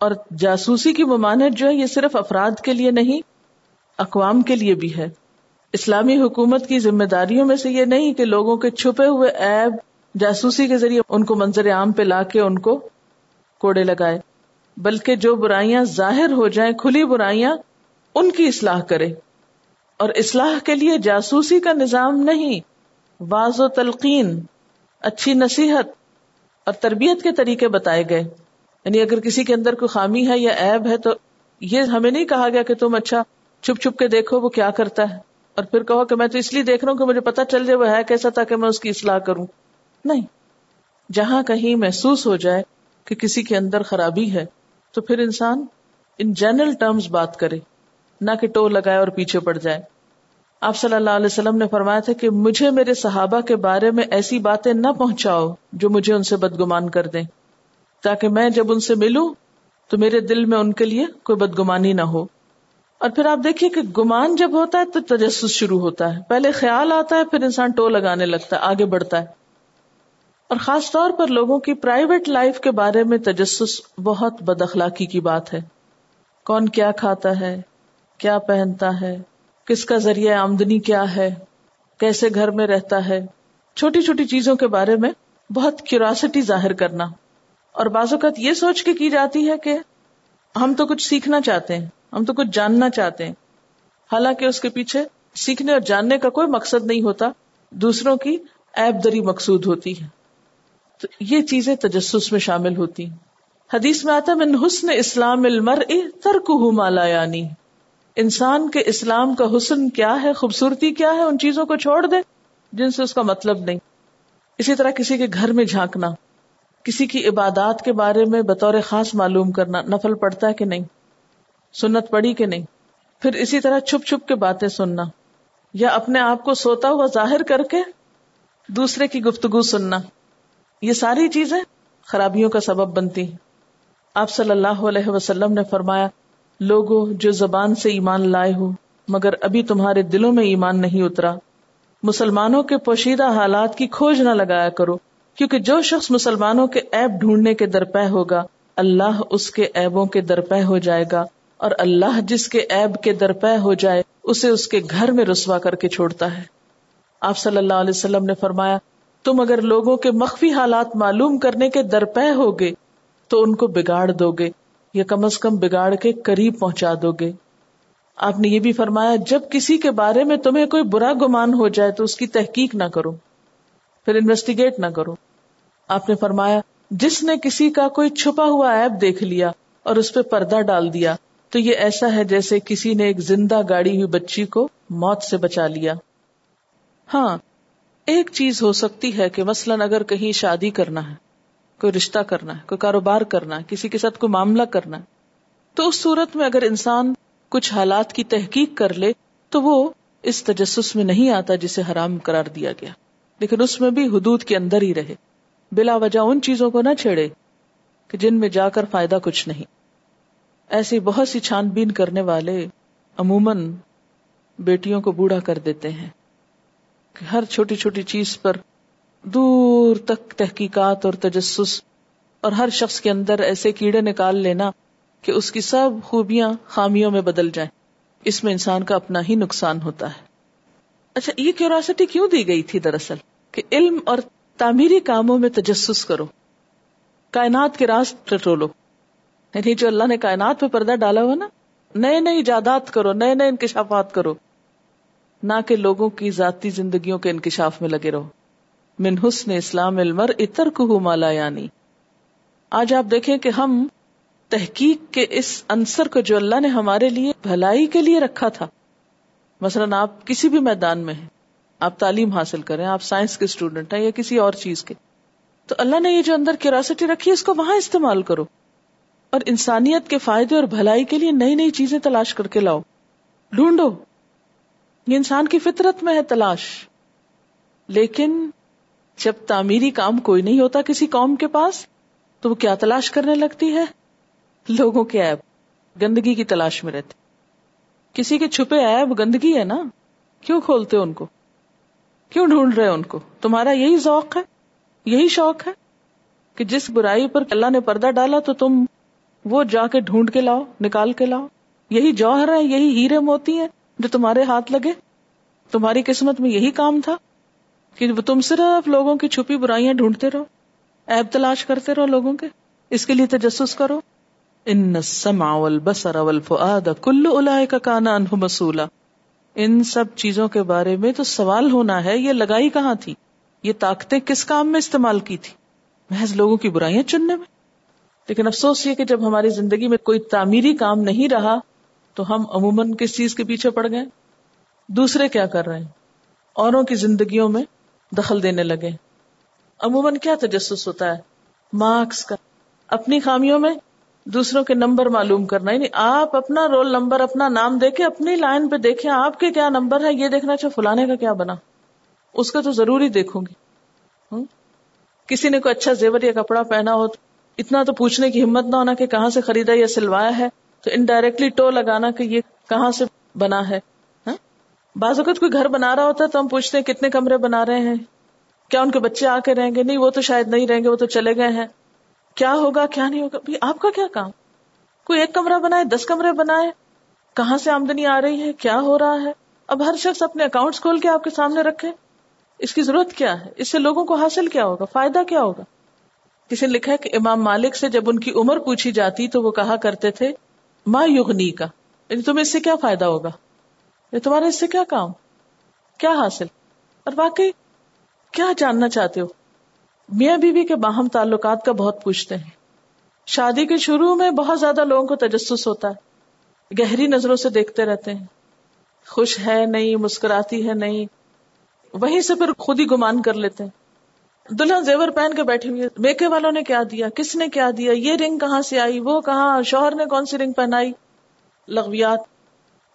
اور جاسوسی کی ممانت جو ہے، یہ صرف افراد کے لیے نہیں اقوام کے لیے بھی ہے۔ اسلامی حکومت کی ذمہ داریوں میں سے یہ نہیں کہ لوگوں کے چھپے ہوئے ایب جاسوسی کے ذریعے ان کو منظر عام پہ لا کے ان کو کوڑے لگائے، بلکہ جو برائیاں ظاہر ہو جائیں، کھلی برائیاں ان کی اصلاح کرے۔ اور اصلاح کے لیے جاسوسی کا نظام نہیں، واض و تلقین، اچھی نصیحت اور تربیت کے طریقے بتائے گئے۔ یعنی اگر کسی کے اندر کوئی خامی ہے یا ایب ہے تو یہ ہمیں نہیں کہا گیا کہ تم اچھا چھپ چھپ کے دیکھو وہ کیا کرتا ہے۔ اور پھر کہو کہ میں تو اس لیے دیکھ رہا ہوں کہ مجھے پتا چل جائے وہ ہے کیسا تاکہ میں اس کی اصلاح کروں۔ نہیں۔ جہاں کہیں محسوس ہو جائے کہ کسی کے اندر خرابی ہے، تو پھر انسان ان جنرل ٹرمز بات کرے، نہ کہ ٹو لگائے اور پیچھے پڑ جائے۔ آپ صلی اللہ علیہ وسلم نے فرمایا تھا کہ مجھے میرے صحابہ کے بارے میں ایسی باتیں نہ پہنچاؤ جو مجھے ان سے بدگمان کر دیں۔ تاکہ میں جب ان سے ملوں تو میرے دل میں ان کے لیے کوئی بدگمانی نہ ہو۔ اور پھر آپ دیکھیے کہ گمان جب ہوتا ہے تو تجسس شروع ہوتا ہے۔ پہلے خیال آتا ہے، پھر انسان ٹو لگانے لگتا ہے، آگے بڑھتا ہے۔ اور خاص طور پر لوگوں کی پرائیویٹ لائف کے بارے میں تجسس بہت بد اخلاقی کی بات ہے۔ کون کیا کھاتا ہے؟ کیا پہنتا ہے؟ کس کا ذریعہ آمدنی کیا ہے؟ کیسے گھر میں رہتا ہے؟ چھوٹی چھوٹی چیزوں کے بارے میں بہت کیوراسٹی ظاہر کرنا۔ اور بعض اوقات یہ سوچ کے کی جاتی ہے کہ ہم تو کچھ سیکھنا چاہتے ہیں۔ ہم تو کچھ جاننا چاہتے ہیں۔ حالانکہ اس کے پیچھے سیکھنے اور جاننے کا کوئی مقصد نہیں ہوتا، دوسروں کی ایب دری مقصود ہوتی ہے۔ تو یہ چیزیں تجسس میں شامل ہوتی حدیث میں آتا من حسن اسلام المر ترک مالا یعنی انسان کے اسلام کا حسن کیا ہے، خوبصورتی کیا ہے، ان چیزوں کو چھوڑ دے، جن سے اس کا مطلب نہیں۔ اسی طرح کسی کے گھر میں جھانکنا، کسی کی عبادات کے بارے میں بطور خاص معلوم کرنا، نفل پڑتا ہے کہ نہیں۔ سنت پڑی کہ نہیں؟ پھر اسی طرح چھپ چھپ کے باتیں سننا۔ یا اپنے آپ کو سوتا ہوا ظاہر کر کے دوسرے کی گفتگو سننا۔ یہ ساری چیزیں خرابیوں کا سبب بنتی آپ صلی اللہ علیہ وسلم نے فرمایا، لوگوں، جو زبان سے ایمان لائے ہو، مگر ابھی تمہارے دلوں میں ایمان نہیں اترا۔ مسلمانوں کے پوشیدہ حالات کی کھوج نہ لگایا کرو، کیونکہ جو شخص مسلمانوں کے ایب ڈھونڈنے کے درپے ہوگا، اللہ اس کے ایبوں کے درپے ہو جائے گا۔ اور اللہ جس کے عیب کے درپے ہو جائے، اسے اس کے گھر میں رسوا کر کے چھوڑتا ہے۔ آپ صلی اللہ علیہ وسلم نے فرمایا، تم اگر لوگوں کے مخفی حالات معلوم کرنے کے درپے ہوگے، تو ان کو بگاڑ دو گے یا کم از کم بگاڑ کے قریب پہنچا دو گے آپ نے یہ بھی فرمایا، جب کسی کے بارے میں تمہیں کوئی برا گمان ہو جائے، تو اس کی تحقیق نہ کرو، پھر انویسٹیگیٹ نہ کرو۔ آپ نے فرمایا، جس نے کسی کا کوئی چھپا ہوا ایپ دیکھ لیا اور اس پہ پردہ ڈال دیا تو یہ ایسا ہے جیسے کسی نے ایک زندہ گاڑی ہوئی بچی کو موت سے بچا لیا۔ ہاں ایک چیز ہو سکتی ہے کہ مثلاً اگر کہیں شادی کرنا ہے، کوئی رشتہ کرنا ہے، کوئی کاروبار کرنا ہے، کسی کے ساتھ کوئی معاملہ کرنا ہے، تو اس صورت میں اگر انسان کچھ حالات کی تحقیق کر لے، تو وہ اس تجسس میں نہیں آتا جسے حرام قرار دیا گیا۔ لیکن اس میں بھی حدود کے اندر ہی رہے۔ بلا وجہ ان چیزوں کو نہ چھیڑے کہ جن میں جا کر فائدہ کچھ نہیں۔ ایسی بہت سی چھان بین کرنے والے عموماً بیٹیوں کو بوڑھا کر دیتے ہیں کہ ہر چھوٹی چھوٹی چیز پر دور تک تحقیقات اور تجسس اور ہر شخص کے اندر ایسے کیڑے نکال لینا کہ اس کی سب خوبیاں خامیوں میں بدل جائیں۔ اس میں انسان کا اپنا ہی نقصان ہوتا ہے۔ اچھا یہ کیوراسٹی کیوں دی گئی تھی دراصل؟ کہ علم اور تعمیری کاموں میں تجسس کرو۔ کائنات کے راز ٹٹولو۔ یعنی جو اللہ نے کائنات پہ پردہ ڈالا ہوا نا، نئے نئے ایجادات کرو، نئے نئے انکشافات کرو۔ نہ کہ لوگوں کی ذاتی زندگیوں کے انکشاف میں لگے رہو۔ من حسن اسلام المر اتر کو مالا یعنی۔ آج آپ دیکھیں کہ ہم تحقیق کے اس عنصر کو جو اللہ نے ہمارے لیے بھلائی کے لیے رکھا تھا۔ مثلاً آپ کسی بھی میدان میں ہیں، آپ تعلیم حاصل کریں، آپ سائنس کے اسٹوڈینٹ ہیں یا کسی اور چیز کے۔ تو اللہ نے یہ جو اندر کیوراسٹی رکھی ہے اس کو وہاں استعمال کرو۔ اور انسانیت کے فائدے اور بھلائی کے لیے نئی نئی چیزیں تلاش کر کے لاؤ۔ ڈھونڈو۔ یہ انسان کی فطرت میں ہے تلاش۔ لیکن جب تعمیری کام کوئی نہیں ہوتا کسی قوم کے پاس، تو وہ کیا تلاش کرنے لگتی ہے؟ لوگوں کے ایب گندگی کی تلاش میں رہتے۔ کسی کے چھپے ایب گندگی ہے نا؟ کیوں کھولتے ان کو؟ کیوں ڈھونڈ رہے ان کو؟ تمہارا یہی ذوق ہے؟ یہی شوق ہے کہ جس برائی پر اللہ نے پردہ ڈالا تو تم وہ جا کے ڈھونڈ کے لاؤ، نکال کے لاؤ۔ یہی جوہر ہے، یہی ہیرے موتی ہیں جو تمہارے ہاتھ لگے۔ تمہاری قسمت میں یہی کام تھا کہ تم صرف لوگوں کی چھپی برائیاں ڈھونڈتے رہو ایب تلاش کرتے رہو لوگوں کے۔ اس کے لیے تجسس کرو۔ ان والبصر والفؤاد کل کا کانا انہ مسولا۔ ان سب چیزوں کے بارے میں تو سوال ہونا ہے، یہ لگائی کہاں تھی؟ یہ طاقتیں کس کام میں استعمال کی تھی؟ محض لوگوں کی برائیاں چننے میں۔ لیکن افسوس یہ کہ جب ہماری زندگی میں کوئی تعمیری کام نہیں رہا تو ہم عموماً کس چیز کے پیچھے پڑ گئے؟ دوسرے کیا کر رہے ہیں؟ اوروں کی زندگیوں میں دخل دینے لگے۔ عموماً کیا تجسس ہوتا ہے؟ مارکس کا۔ اپنی خامیوں میں دوسروں کے نمبر معلوم کرنا۔ یعنی آپ اپنا رول نمبر، اپنا نام دیکھے اپنی لائن پہ دیکھیں، آپ کے کیا نمبر ہے؟ یہ دیکھنا چاہے فلانے کا کیا بنا۔ اس کا تو ضروری دیکھوں گی۔ کسی نے کوئی اچھا زیور یا کپڑا پہنا ہو اتنا تو پوچھنے کی ہمت نہ ہونا کہ کہاں سے خریدا یا سلوایا ہے، تو انڈائریکٹلی ٹو لگانا کہ یہ کہاں سے بنا ہے۔ ہاں؟ بعض اوقات کوئی گھر بنا رہا ہوتا ہے تو ہم پوچھتے ہیں کتنے کمرے بنا رہے ہیں۔ کیا ان کے بچے آ کے رہیں گے؟ نہیں، وہ تو شاید نہیں رہیں گے، وہ تو چلے گئے ہیں۔ کیا ہوگا؟ کیا نہیں ہوگا؟ آپ کا کیا کام؟ کوئی ایک کمرہ بنائے، دس کمرے بنائے۔ کہاں سے آمدنی آ رہی ہے؟ کیا ہو رہا ہے؟ اب ہر شخص اپنے اکاؤنٹ کھول کے آپ کے سامنے رکھے۔ اس کی ضرورت کیا ہے؟ اس سے لوگوں کو حاصل کیا ہوگا؟ فائدہ کیا ہوگا؟ کسی نے لکھا ہے کہ امام مالک سے جب ان کی عمر پوچھی جاتی تو وہ کہا کرتے تھے ماں یغنی کا۔ یعنی تمہیں اس سے کیا فائدہ ہوگا؟ یہ تمہارے اس سے کیا کام؟ کیا حاصل؟ اور واقعی کیا جاننا چاہتے ہو؟ میاں بیوی بی کے باہم تعلقات کا بہت پوچھتے ہیں۔ شادی کے شروع میں بہت زیادہ لوگوں کو تجسس ہوتا ہے۔ گہری نظروں سے دیکھتے رہتے ہیں۔ خوش ہے نہیں، مسکراتی ہے نہیں۔ وہیں سے پھر خود ہی گمان کر لیتے ہیں۔ دلہن زیور پہن کے بیٹھی ہوئی میکے والوں نے کیا دیا؟ کس نے کیا دیا؟ یہ رنگ کہاں سے آئی؟ وہ کہاں؟ شوہر نے کون سی رنگ پہنائی؟ لغویات۔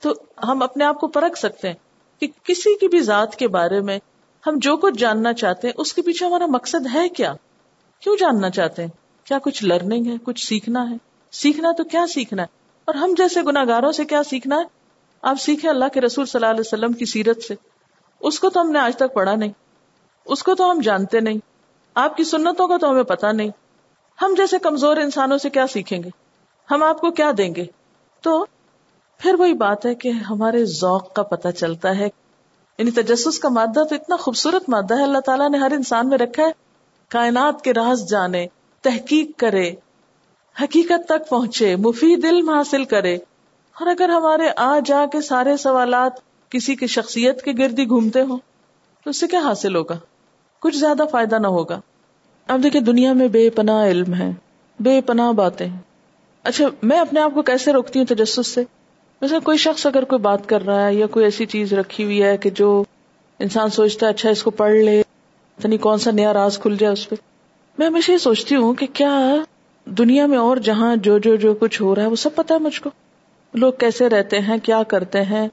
تو ہم اپنے آپ کو پرکھ سکتے ہیں کہ کسی کی بھی ذات کے بارے میں ہم جو کچھ جاننا چاہتے ہیں، اس کے پیچھے ہمارا مقصد ہے کیا؟ کیوں جاننا چاہتے ہیں؟ کیا کچھ لرننگ ہے؟ کچھ سیکھنا ہے؟ سیکھنا تو کیا سیکھنا ہے؟ اور ہم جیسے گناگاروں سے کیا سیکھنا ہے؟ آپ سیکھے اللہ کے رسول صلی اللہ علیہ وسلم کی سیرت سے۔ اس کو تو ہم نے آج تک پڑھا نہیں۔ اس کو تو ہم جانتے نہیں۔ آپ کی سنتوں کا تو ہمیں پتا نہیں۔ ہم جیسے کمزور انسانوں سے کیا سیکھیں گے؟ ہم آپ کو کیا دیں گے؟ تو پھر وہی بات ہے کہ ہمارے ذوق کا پتہ چلتا ہے۔ یعنی تجسس کا مادہ تو اتنا خوبصورت مادہ ہے، اللہ تعالیٰ نے ہر انسان میں رکھا ہے۔ کائنات کے راز جانے، تحقیق کرے، حقیقت تک پہنچے، مفید علم حاصل کرے۔ اور اگر ہمارے آ جا کے سارے سوالات کسی کی شخصیت کے گردی گھومتے ہوں، تو اس سے کیا حاصل ہوگا؟ کچھ زیادہ فائدہ نہ ہوگا۔ اب دیکھیں دنیا میں بے پناہ علم ہے بے پناہ باتیں۔ اچھا میں اپنے آپ کو کیسے روکتی ہوں تجسس سے؟ ویسے کوئی شخص اگر کوئی بات کر رہا ہے یا کوئی ایسی چیز رکھی ہوئی ہے کہ جو انسان سوچتا ہے اچھا اس کو پڑھ لے یعنی کون سا نیا راز کھل جائے اس پہ۔ میں ہمیشہ یہ سوچتی ہوں کہ کیا دنیا میں اور جہاں جو جو جو کچھ ہو رہا ہے وہ سب پتا ہے مجھ کو۔ لوگ کیسے رہتے ہیں، کیا کرتے ہیں؟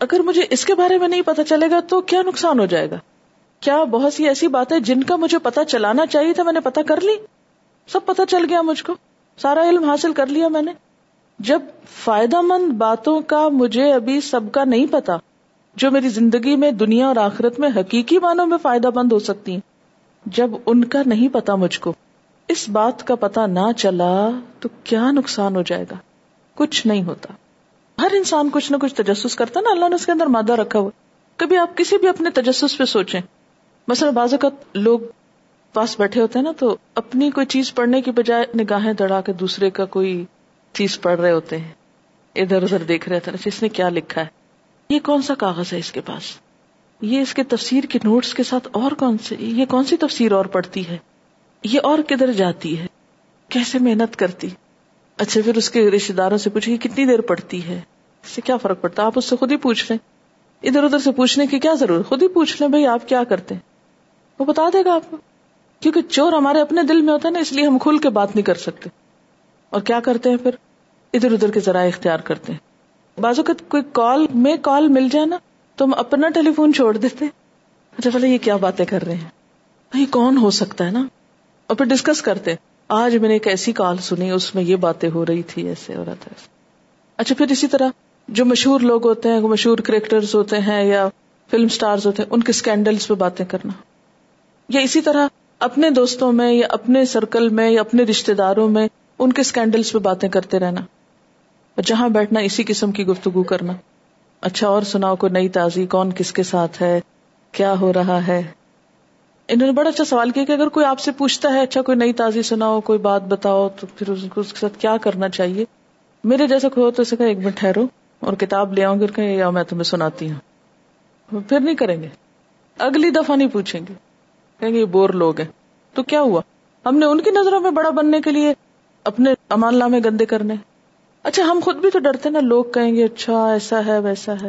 اگر مجھے اس کے بارے میں نہیں پتا چلے گا تو کیا نقصان ہو جائے گا؟ کیا بہت سی ایسی باتیں جن کا مجھے پتا چلانا چاہیے تھا میں نے پتا کر لی؟ سب پتا چل گیا مجھ کو۔ سارا علم حاصل کر لیا میں نے۔ جب فائدہ مند باتوں کا مجھے ابھی سب کا نہیں پتا جو میری زندگی میں دنیا اور آخرت میں حقیقی معنوں میں فائدہ مند ہو سکتی ہیں، جب ان کا نہیں پتا مجھ کو، اس بات کا پتا نہ چلا تو کیا نقصان ہو جائے گا؟ کچھ نہیں ہوتا۔ ہر انسان کچھ نہ کچھ تجسس کرتا نا، اللہ نے اس کے اندر مادہ رکھا ہوا۔ کبھی آپ کسی بھی اپنے تجسس پہ سوچیں۔ مثلا بعض اوقات لوگ پاس بیٹھے ہوتے ہیں نا تو اپنی کوئی چیز پڑھنے کی بجائے نگاہیں دڑا کے دوسرے کا کوئی چیز پڑھ رہے ہوتے ہیں، ادھر ادھر دیکھ رہے تھے اچھا اس نے کیا لکھا ہے؟ یہ کون سا کاغذ ہے اس کے پاس؟ یہ اس کے تفسیر کے نوٹس کے ساتھ اور کون سے، یہ کون سی تفسیر اور پڑھتی ہے؟ یہ اور کدھر جاتی ہے؟ کیسے محنت کرتی؟ اچھا پھر اس کے رشتے داروں سے پوچھے کتنی دیر پڑتی ہے؟ اس سے کیا فرق پڑتا؟ آپ اس سے خود ہی پوچھ لیں۔ ادھر ادھر سے پوچھنے کی کیا ضرورت؟ خود ہی پوچھ لیں، بھائی آپ کیا کرتے ہیں؟ وہ بتا دے گا آپ کو۔ کیونکہ چور ہمارے اپنے دل میں ہوتا ہے نا، اس لیے ہم کھل کے بات نہیں کر سکتے۔ اور کیا کرتے ہیں پھر؟ ادھر ادھر کے ذرائع اختیار کرتے ہیں۔ بازو کا کوئی کال، میں کال مل جائے نا، تو ہم اپنا ٹیلی فون چھوڑ دیتے اچھا بھلے یہ کیا باتیں کر رہے ہیں؟ بھائی، کون ہو سکتا ہے نا؟ اور پھر ڈسکس کرتے آج میں نے ایک ایسی کال سنی، اس میں یہ باتیں ہو رہی تھی، ایسے ہو رہا تھا اچھا پھر اسی طرح جو مشہور لوگ ہوتے ہیں مشہور کریکٹر ہوتے ہیں یا فلم اسٹار ہوتے ہیں، ان کے اسکینڈلس پہ باتیں کرنا۔ یا اسی طرح اپنے دوستوں میں یا اپنے سرکل میں یا اپنے رشتے داروں میں ان کے اسکینڈلس پہ باتیں کرتے رہنا جہاں بیٹھنا اسی قسم کی گفتگو کرنا۔ اچھا اور سناؤ کوئی نئی تازی، کون کس کے ساتھ ہے؟ کیا ہو رہا ہے؟ انہوں نے بڑا اچھا سوال کیا کہ اگر کوئی آپ سے پوچھتا ہے اچھا کوئی نئی تازی سناؤ، کوئی بات بتاؤ، تو پھر اس کو اس کے ساتھ کیا کرنا چاہیے؟ میرے جیسا کوئی ہو تو اسے کہ ایک منٹ ٹھہرو اور کتاب لے آؤں گے یا میں تمہیں سناتی ہوں۔ پھر نہیں کریں گے۔ اگلی دفعہ نہیں پوچھیں گے۔ کہیں گے، یہ بور لوگ ہیں۔ تو کیا ہوا؟ ہم نے ان کی نظروں میں بڑا بننے کے لیے اپنے امان نامے گندے کرنے۔ اچھا ہم خود بھی تو ڈرتے نا، لوگ کہیں گے اچھا ایسا ہے، ویسا ہے۔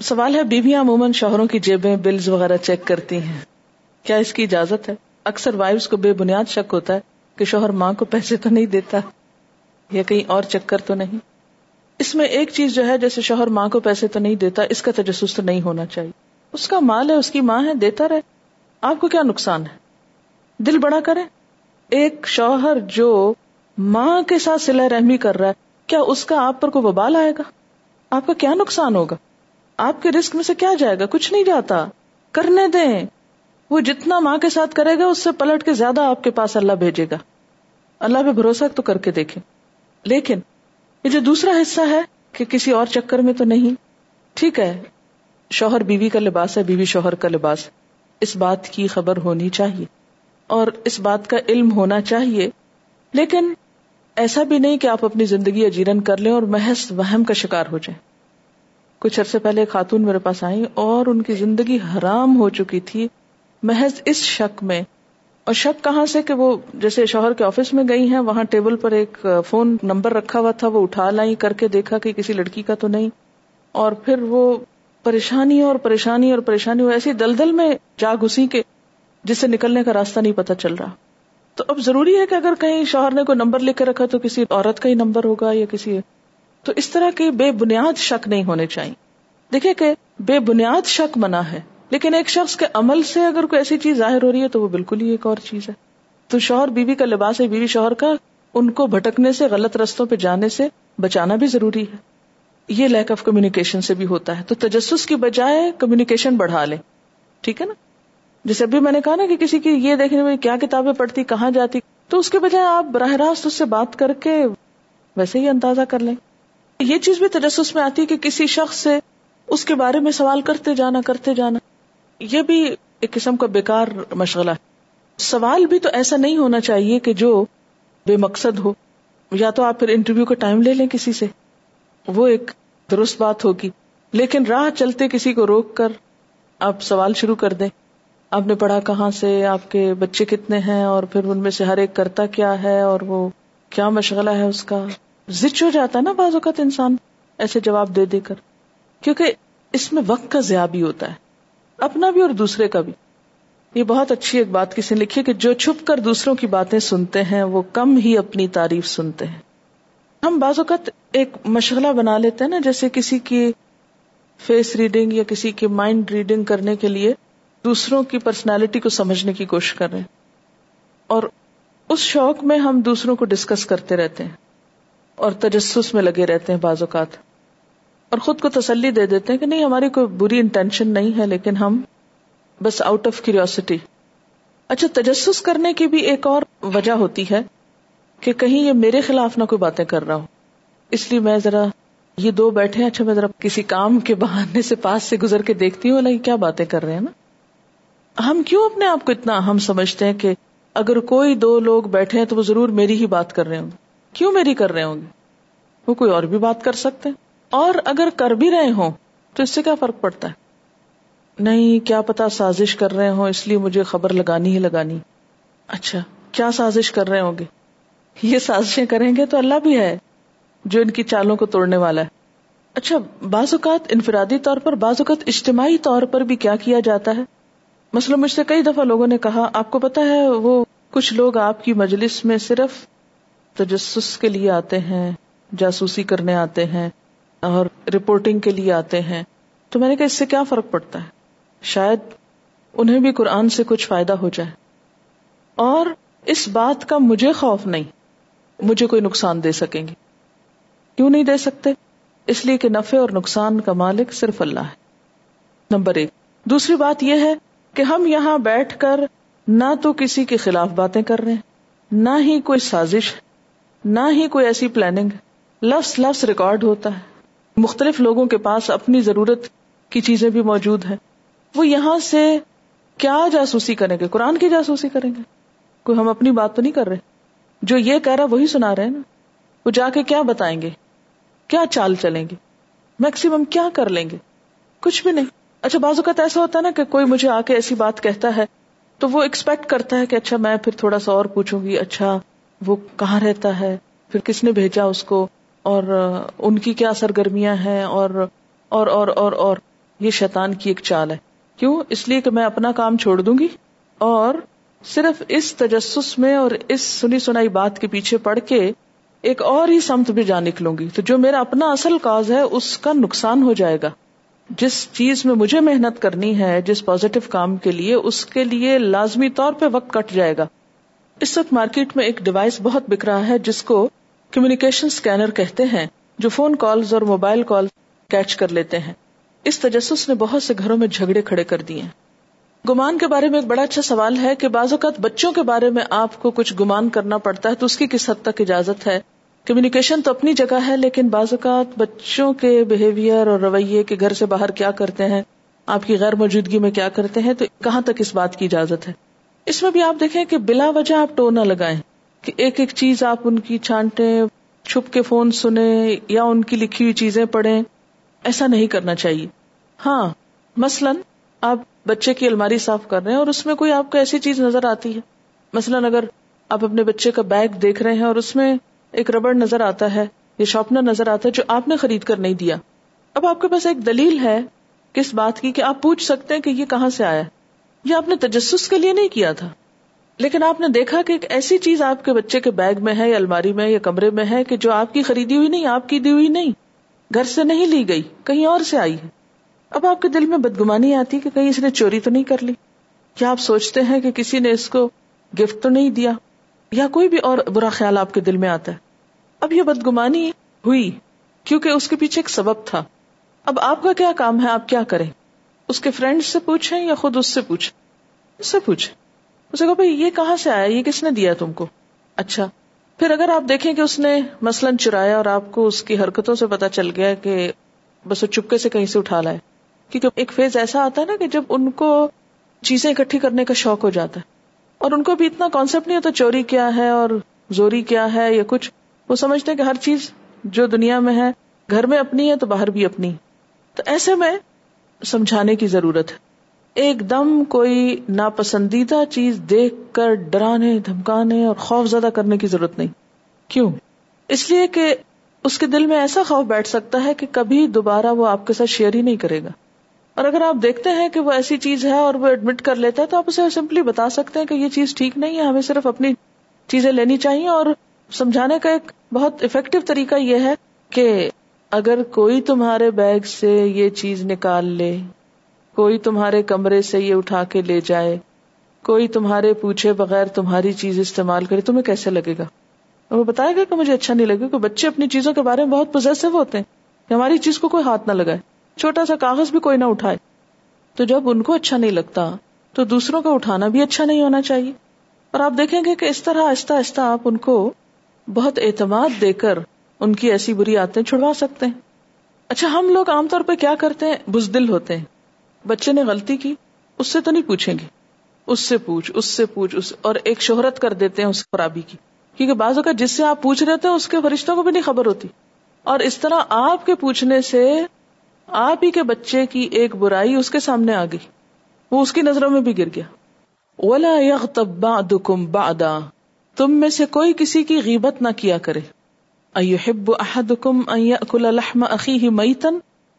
سوال ہے، بیویاں عموماً شوہروں کی جیبیں بلز وغیرہ چیک کرتی ہیں۔ کیا اس کی اجازت ہے؟ اکثر وائفس کو بے بنیاد شک ہوتا ہے کہ شوہر ماں کو پیسے تو نہیں دیتا یا کہیں اور چکر تو نہیں۔ اس میں ایک چیز جو ہے، جیسے شوہر ماں کو پیسے تو نہیں دیتا، اس کا تجسس تو نہیں ہونا چاہیے۔ اس کا مال ہے، اس کی ماں ہے، دیتا رہے۔ آپ کو کیا نقصان ہے؟ دل بڑا کرے ایک شوہر جو ماں کے ساتھ سلا رحمی کر رہا ہے، کیا اس کا آپ پر کوئی ببال آئے گا؟ آپ کا کیا نقصان ہوگا؟ آپ کے رسک میں سے کیا جائے گا؟ کچھ نہیں جاتا۔ کرنے دیں۔ وہ جتنا ماں کے ساتھ کرے گا، اس سے پلٹ کے زیادہ آپ کے پاس اللہ بھیجے گا۔ اللہ پہ بھروسہ تو کر کے دیکھیں۔ لیکن یہ جو دوسرا حصہ ہے کہ کسی اور چکر میں تو نہیں۔ ٹھیک ہے، شوہر بیوی کا لباس ہے، بیوی شوہر کا لباس اس بات کی خبر ہونی چاہیے اور اس بات کا علم ہونا چاہیے۔ لیکن ایسا بھی نہیں کہ آپ اپنی زندگی اجیرن کر لیں اور محض وہم کا شکار ہو جائیں۔ کچھ عرصے پہلے خاتون میرے پاس آئی اور ان کی زندگی حرام ہو چکی تھی۔ محض اس شک میں۔ اور شک کہاں سے کہ وہ جیسے شوہر کے آفس میں گئی ہیں، وہاں ٹیبل پر ایک فون نمبر رکھا ہوا تھا، وہ اٹھا لائی کر کے دیکھا کہ کسی لڑکی کا تو نہیں۔ اور پھر وہ پریشانی اور پریشانی اور پریشانی ایسی دلدل میں جا گھسی کے جس سے نکلنے کا راستہ نہیں پتا چل رہا۔ تو اب ضروری ہے کہ اگر کہیں شوہر نے کوئی نمبر لکھ کے رکھا تو کسی عورت کا ہی نمبر ہوگا یا کسی تو اس طرح کے بے بنیاد شک نہیں ہونے چاہیے۔ دیکھیں کہ بے بنیاد شک منع ہے، لیکن ایک شخص کے عمل سے اگر کوئی ایسی چیز ظاہر ہو رہی ہے تو وہ بالکل ہی ایک اور چیز ہے۔ تو شوہر بیوی کا لباس ہے، بیوی شوہر کا، ان کو بھٹکنے سے، غلط رستوں پہ جانے سے بچانا بھی ضروری ہے۔ یہ لیک آف کمیونیکیشن سے بھی ہوتا ہے۔ تو تجسس کی بجائے کمیونیکیشن بڑھا لے ٹھیک ہے نا؟ جیسے ابھی میں نے کہا نا کہ کسی کی یہ دیکھنے میں کیا کتابیں پڑھتی، کہاں جاتی، تو اس کے بجائے آپ براہ راست اس سے بات کر کے ویسے ہی اندازہ کر لیں۔ یہ چیز بھی تجسس میں آتی ہے کہ کسی شخص سے اس کے بارے میں سوال کرتے جانا کرتے جانا۔ یہ بھی ایک قسم کا بیکار مشغلہ ہے۔ سوال بھی تو ایسا نہیں ہونا چاہیے کہ جو بے مقصد ہو۔ یا تو آپ پھر انٹرویو کا ٹائم لے لیں کسی سے۔ وہ ایک درست بات ہوگی۔ لیکن راہ چلتے کسی کو روک کر آپ سوال شروع کر دیں۔ آپ نے پڑھا کہاں سے، آپ کے بچے کتنے ہیں اور پھر ان میں سے ہر ایک کرتا کیا ہے اور وہ کیا مشغلہ ہے اس کا۔ زچ ہو جاتا ہے نا بعض اوقات انسان ایسے جواب دے دے کر۔ کیونکہ اس میں وقت کا ضیاع بھی ہوتا ہے۔ اپنا بھی اور دوسرے کا بھی۔ یہ بہت اچھی ایک بات کسی نے لکھی کہ جو چھپ کر دوسروں کی باتیں سنتے ہیں، وہ کم ہی اپنی تعریف سنتے ہیں۔ ہم بعض اوقات ایک مشغلہ بنا لیتے ہیں نا، جیسے کسی کی فیس ریڈنگ یا کسی کی مائنڈ ریڈنگ کرنے کے لیے دوسروں کی پرسنالٹی کو سمجھنے کی کوشش کر رہے ہیں۔ اور اس شوق میں ہم دوسروں کو ڈسکس کرتے رہتے ہیں اور تجسس میں لگے رہتے ہیں بعض اوقات۔ اور خود کو تسلی دے دیتے ہیں کہ نہیں، ہماری کوئی بری انٹینشن نہیں ہے، لیکن ہم بس آؤٹ آف کیوریوسٹی اچھا تجسس کرنے کی بھی ایک اور وجہ ہوتی ہے کہ کہیں یہ میرے خلاف نہ کوئی باتیں کر رہا ہو۔ اس لیے میں ذرا یہ دو بیٹھے اچھا میں ذرا کسی کام کے بہانے سے پاس سے گزر کے دیکھتی ہوں۔ کیا باتیں کر رہے ہیں نا؟ ہم کیوں اپنے آپ کو اتنا اہم سمجھتے ہیں کہ اگر کوئی دو لوگ بیٹھے ہیں تو وہ ضرور میری ہی بات کر رہے ہوں گے۔ کیوں میری کر رہے ہوں گے؟ وہ کوئی اور بھی بات کر سکتے ہیں۔ اور اگر کر بھی رہے ہوں تو اس سے کیا فرق پڑتا ہے؟ نہیں، کیا پتا سازش کر رہے ہوں، اس لیے مجھے خبر لگانی ہی لگانی۔ اچھا کیا سازش کر رہے ہوں گے؟ یہ سازشیں کریں گے تو اللہ بھی ہے جو ان کی چالوں کو توڑنے والا ہے۔ اچھا بعض اوقات انفرادی طور پر، بعض اوقات اجتماعی طور پر بھی کیا کیا جاتا ہے؟ مثلا مجھ سے کئی دفعہ لوگوں نے کہا، آپ کو پتا ہے، وہ کچھ لوگ آپ کی مجلس میں صرف تجسس کے لیے آتے ہیں، جاسوسی کرنے آتے ہیں اور رپورٹنگ کے لیے آتے ہیں۔ تو میں نے کہا، اس سے کیا فرق پڑتا ہے؟ شاید انہیں بھی قرآن سے کچھ فائدہ ہو جائے۔ اور اس بات کا مجھے خوف نہیں۔ مجھے کوئی نقصان دے سکیں گے۔ کیوں نہیں دے سکتے؟ اس لیے کہ نفع اور نقصان کا مالک صرف اللہ ہے۔ نمبر ایک۔ دوسری بات یہ ہے کہ ہم یہاں بیٹھ کر نہ تو کسی کے خلاف باتیں کر رہے ہیں، نہ ہی کوئی سازش نہ ہی کوئی ایسی پلاننگ لفظ لفظ ریکارڈ ہوتا ہے۔ مختلف لوگوں کے پاس اپنی ضرورت کی چیزیں بھی موجود ہیں۔ وہ یہاں سے کیا جاسوسی کریں گے؟ قرآن کی جاسوسی کریں گے؟ کوئی ہم اپنی بات تو نہیں کر رہے۔ جو یہ کہہ رہا وہی سنا رہے نا۔ وہ جا کے کیا بتائیں گے؟ کیا چال چلیں گے؟ میکسیمم کیا کر لیں گے؟ کچھ بھی نہیں۔ اچھا بعض اوقات ایسا ہوتا ہے نا کہ کوئی مجھے آ کے ایسی بات کہتا ہے تو وہ ایکسپیکٹ کرتا ہے کہ اچھا میں پھر تھوڑا سا اور پوچھوں گی اچھا وہ کہاں رہتا ہے؟ پھر کس نے بھیجا اس کو؟ اور ان کی کیا سرگرمیاں ہیں؟ اور اور اور اور اور۔ یہ شیطان کی ایک چال ہے۔ کیوں؟ اس لیے کہ میں اپنا کام چھوڑ دوں گی اور صرف اس تجسس میں اور اس سنی سنائی بات کے پیچھے پڑ کے ایک اور ہی سمت بھی جا نکلوں گی۔ تو جو میرا اپنا اصل کاز ہے، اس کا نقصان ہو جائے گا۔ جس چیز میں مجھے محنت کرنی ہے، جس پازیٹو کام کے لیے، اس کے لیے لازمی طور پہ وقت کٹ جائے گا۔ اس وقت مارکیٹ میں ایک ڈیوائس بہت بک رہا ہے، جس کو کمیونیکیشن اسکینر کہتے ہیں، جو فون کالز اور موبائل کال کیچ کر لیتے ہیں۔ اس تجسس نے بہت سے گھروں میں جھگڑے کھڑے کر دیے۔ گمان کے بارے میں ایک بڑا اچھا سوال ہے کہ بعض اوقات بچوں کے بارے میں آپ کو کچھ گمان کرنا پڑتا ہے تو اس کی کس حد تک اجازت ہے؟ کمیونیکیشن تو اپنی جگہ ہے، لیکن بعض اوقات بچوں کے بہیویئر اور رویے کے گھر سے باہر کیا کرتے ہیں؟ آپ کی غیر موجودگی میں کیا کرتے ہیں؟ تو کہاں تک اس بات کی اجازت ہے؟ اس میں بھی آپ دیکھیں کہ بلا وجہ آپ ٹو نہ لگائیں کہ ایک ایک چیز آپ ان کی چھانٹے چھپ کے فون سنے یا ان کی لکھی ہوئی چیزیں پڑھیں، ایسا نہیں کرنا چاہیے۔ ہاں مثلاً آپ بچے کی الماری صاف کر رہے ہیں اور اس میں کوئی آپ کو ایسی چیز نظر آتی ہے؟ مثلاً اگر آپ اپنے بچے کا بیگ دیکھ رہے ہیں اور اس میں ایک ربڑ نظر آتا ہے یا شارپنر نظر آتا ہے جو آپ نے خرید کر نہیں دیا۔ اب آپ کے پاس ایک دلیل ہے کس بات کی کہ آپ پوچھ سکتے ہیں کہ یہ کہاں سے آیا یہ آپ نے تجسس کے لیے نہیں کیا تھا۔ لیکن آپ نے دیکھا کہ ایک ایسی چیز آپ کے بچے کے بیگ میں ہے یا الماری میں یا کمرے میں ہے کہ جو آپ کی خریدی ہوئی نہیں، آپ کی دی ہوئی نہیں، گھر سے نہیں لی گئی، کہیں اور سے آئی ہے۔ اب آپ کے دل میں بدگمانی آتی کہ کہیں اس نے چوری تو نہیں کر لی؟ کیا آپ سوچتے ہیں کہ کسی نے اس کو گفٹ تو نہیں دیا؟ یا کوئی بھی اور برا خیال آپ کے دل میں آتا ہے؟ اب یہ بدگمانی ہوئی کیونکہ اس کے پیچھے ایک سبب تھا۔ اب آپ کا کیا کام ہے؟ آپ کیا کریں؟ اس کے فرینڈ سے پوچھیں یا خود اس سے پوچھیں؟ اس سے پوچھیں۔ اسے کہ بھائی، یہ کہاں سے آیا؟ یہ کس نے دیا تم کو؟ اچھا۔ پھر اگر آپ دیکھیں کہ اس نے مثلاً چرایا اور آپ کو اس کی حرکتوں سے پتا چل گیا کہ بس وہ چپکے سے کہیں سے اٹھا لائے۔ کیونکہ ایک فیز ایسا آتا ہے نا کہ جب ان کو چیزیں اکٹھی کرنے کا شوق ہو جاتا ہے اور ان کو بھی اتنا کانسیپٹ نہیں ہوتا چوری کیا ہے اور زوری کیا ہے یا کچھ، وہ سمجھتے ہیں کہ ہر چیز جو دنیا میں ہے، گھر میں اپنی ہے تو باہر بھی اپنی۔ تو ایسے میں سمجھانے کی ضرورت ہے۔ ایک دم کوئی ناپسندیدہ چیز دیکھ کر ڈرانے، دھمکانے اور خوف زدہ کرنے کی ضرورت نہیں۔ کیوں؟ اس لیے کہ اس کے دل میں ایسا خوف بیٹھ سکتا ہے کہ کبھی دوبارہ وہ آپ کے ساتھ شیئر ہی نہیں کرے گا۔ اور اگر آپ دیکھتے ہیں کہ وہ ایسی چیز ہے اور وہ ایڈمٹ کر لیتا ہے تو آپ اسے سمپلی بتا سکتے ہیں کہ یہ چیز ٹھیک نہیں ہے، ہمیں صرف اپنی چیزیں لینی چاہیے اور سمجھانے کا ایک بہت افیکٹو طریقہ یہ ہے کہ اگر کوئی تمہارے بیگ سے یہ چیز نکال لے، کوئی تمہارے کمرے سے یہ اٹھا کے لے جائے، کوئی تمہارے پوچھے بغیر تمہاری چیز استعمال کرے، تمہیں کیسے لگے گا؟ وہ بتائے گا کہ مجھے اچھا نہیں لگے کہ بچے اپنی چیزوں کے بارے میں بہت پوزیسو ہوتے ہیں کہ ہماری چیز کو کوئی ہاتھ نہ لگائے۔ چھوٹا سا کاغذ بھی کوئی نہ اٹھائے۔ تو جب ان کو اچھا نہیں لگتا، تو دوسروں کا اٹھانا بھی اچھا نہیں ہونا چاہیے۔ اور آپ دیکھیں گے کہ اس طرح آہستہ آہستہ آپ ان کو بہت اعتماد دے کر ان کی ایسی بری آتے چھڑوا سکتے ہیں۔ اچھا ہم لوگ عام طور پہ کیا کرتے ہیں؟ بزدل ہوتے ہیں۔ بچے نے غلطی کی، اس سے تو نہیں پوچھیں گے۔ اس سے پوچھ، اس سے پوچھ، اس اور ایک شہرت کر دیتے ہیں اس خرابی کی۔ کیونکہ بعض اوقات جس سے آپ پوچھ رہے تھے، اس کے فرشتوں کو بھی نہیں خبر ہوتی۔ اور اس طرح آپ کے پوچھنے سے آپ ہی کے بچے کی ایک برائی اس کے سامنے آ گئی۔ وہ اس کی نظروں میں بھی گر گیا۔ ولا يغتب بعضكم بعضا تم میں سے کوئی کسی کی غیبت نہ کیا کرے۔ ایحب احدکم ان یاکل لحم اخیہ میتا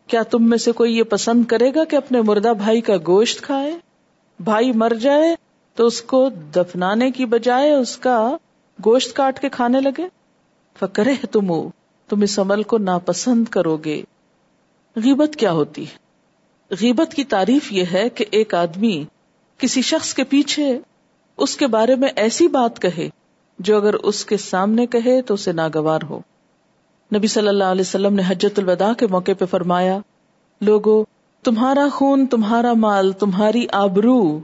کیا تم میں سے کوئی یہ پسند کرے گا کہ اپنے مردہ بھائی کا گوشت کھائے؟ بھائی مر جائے تو اس کو دفنانے کی بجائے اس کا گوشت کاٹ کے کھانے لگے؟ فکرے تم تم اس عمل کو ناپسند کرو گے۔ غیبت کیا ہوتی؟ ہے غیبت کی تعریف یہ ہے کہ ایک آدمی کسی شخص کے پیچھے اس کے بارے میں ایسی بات کہے جو اگر اس کے سامنے کہے تو اسے ناگوار ہو۔ نبی صلی اللہ علیہ وسلم نے حجت الوداع کے موقع پہ فرمایا، لوگو، تمہارا خون، تمہارا مال، تمہاری آبرو،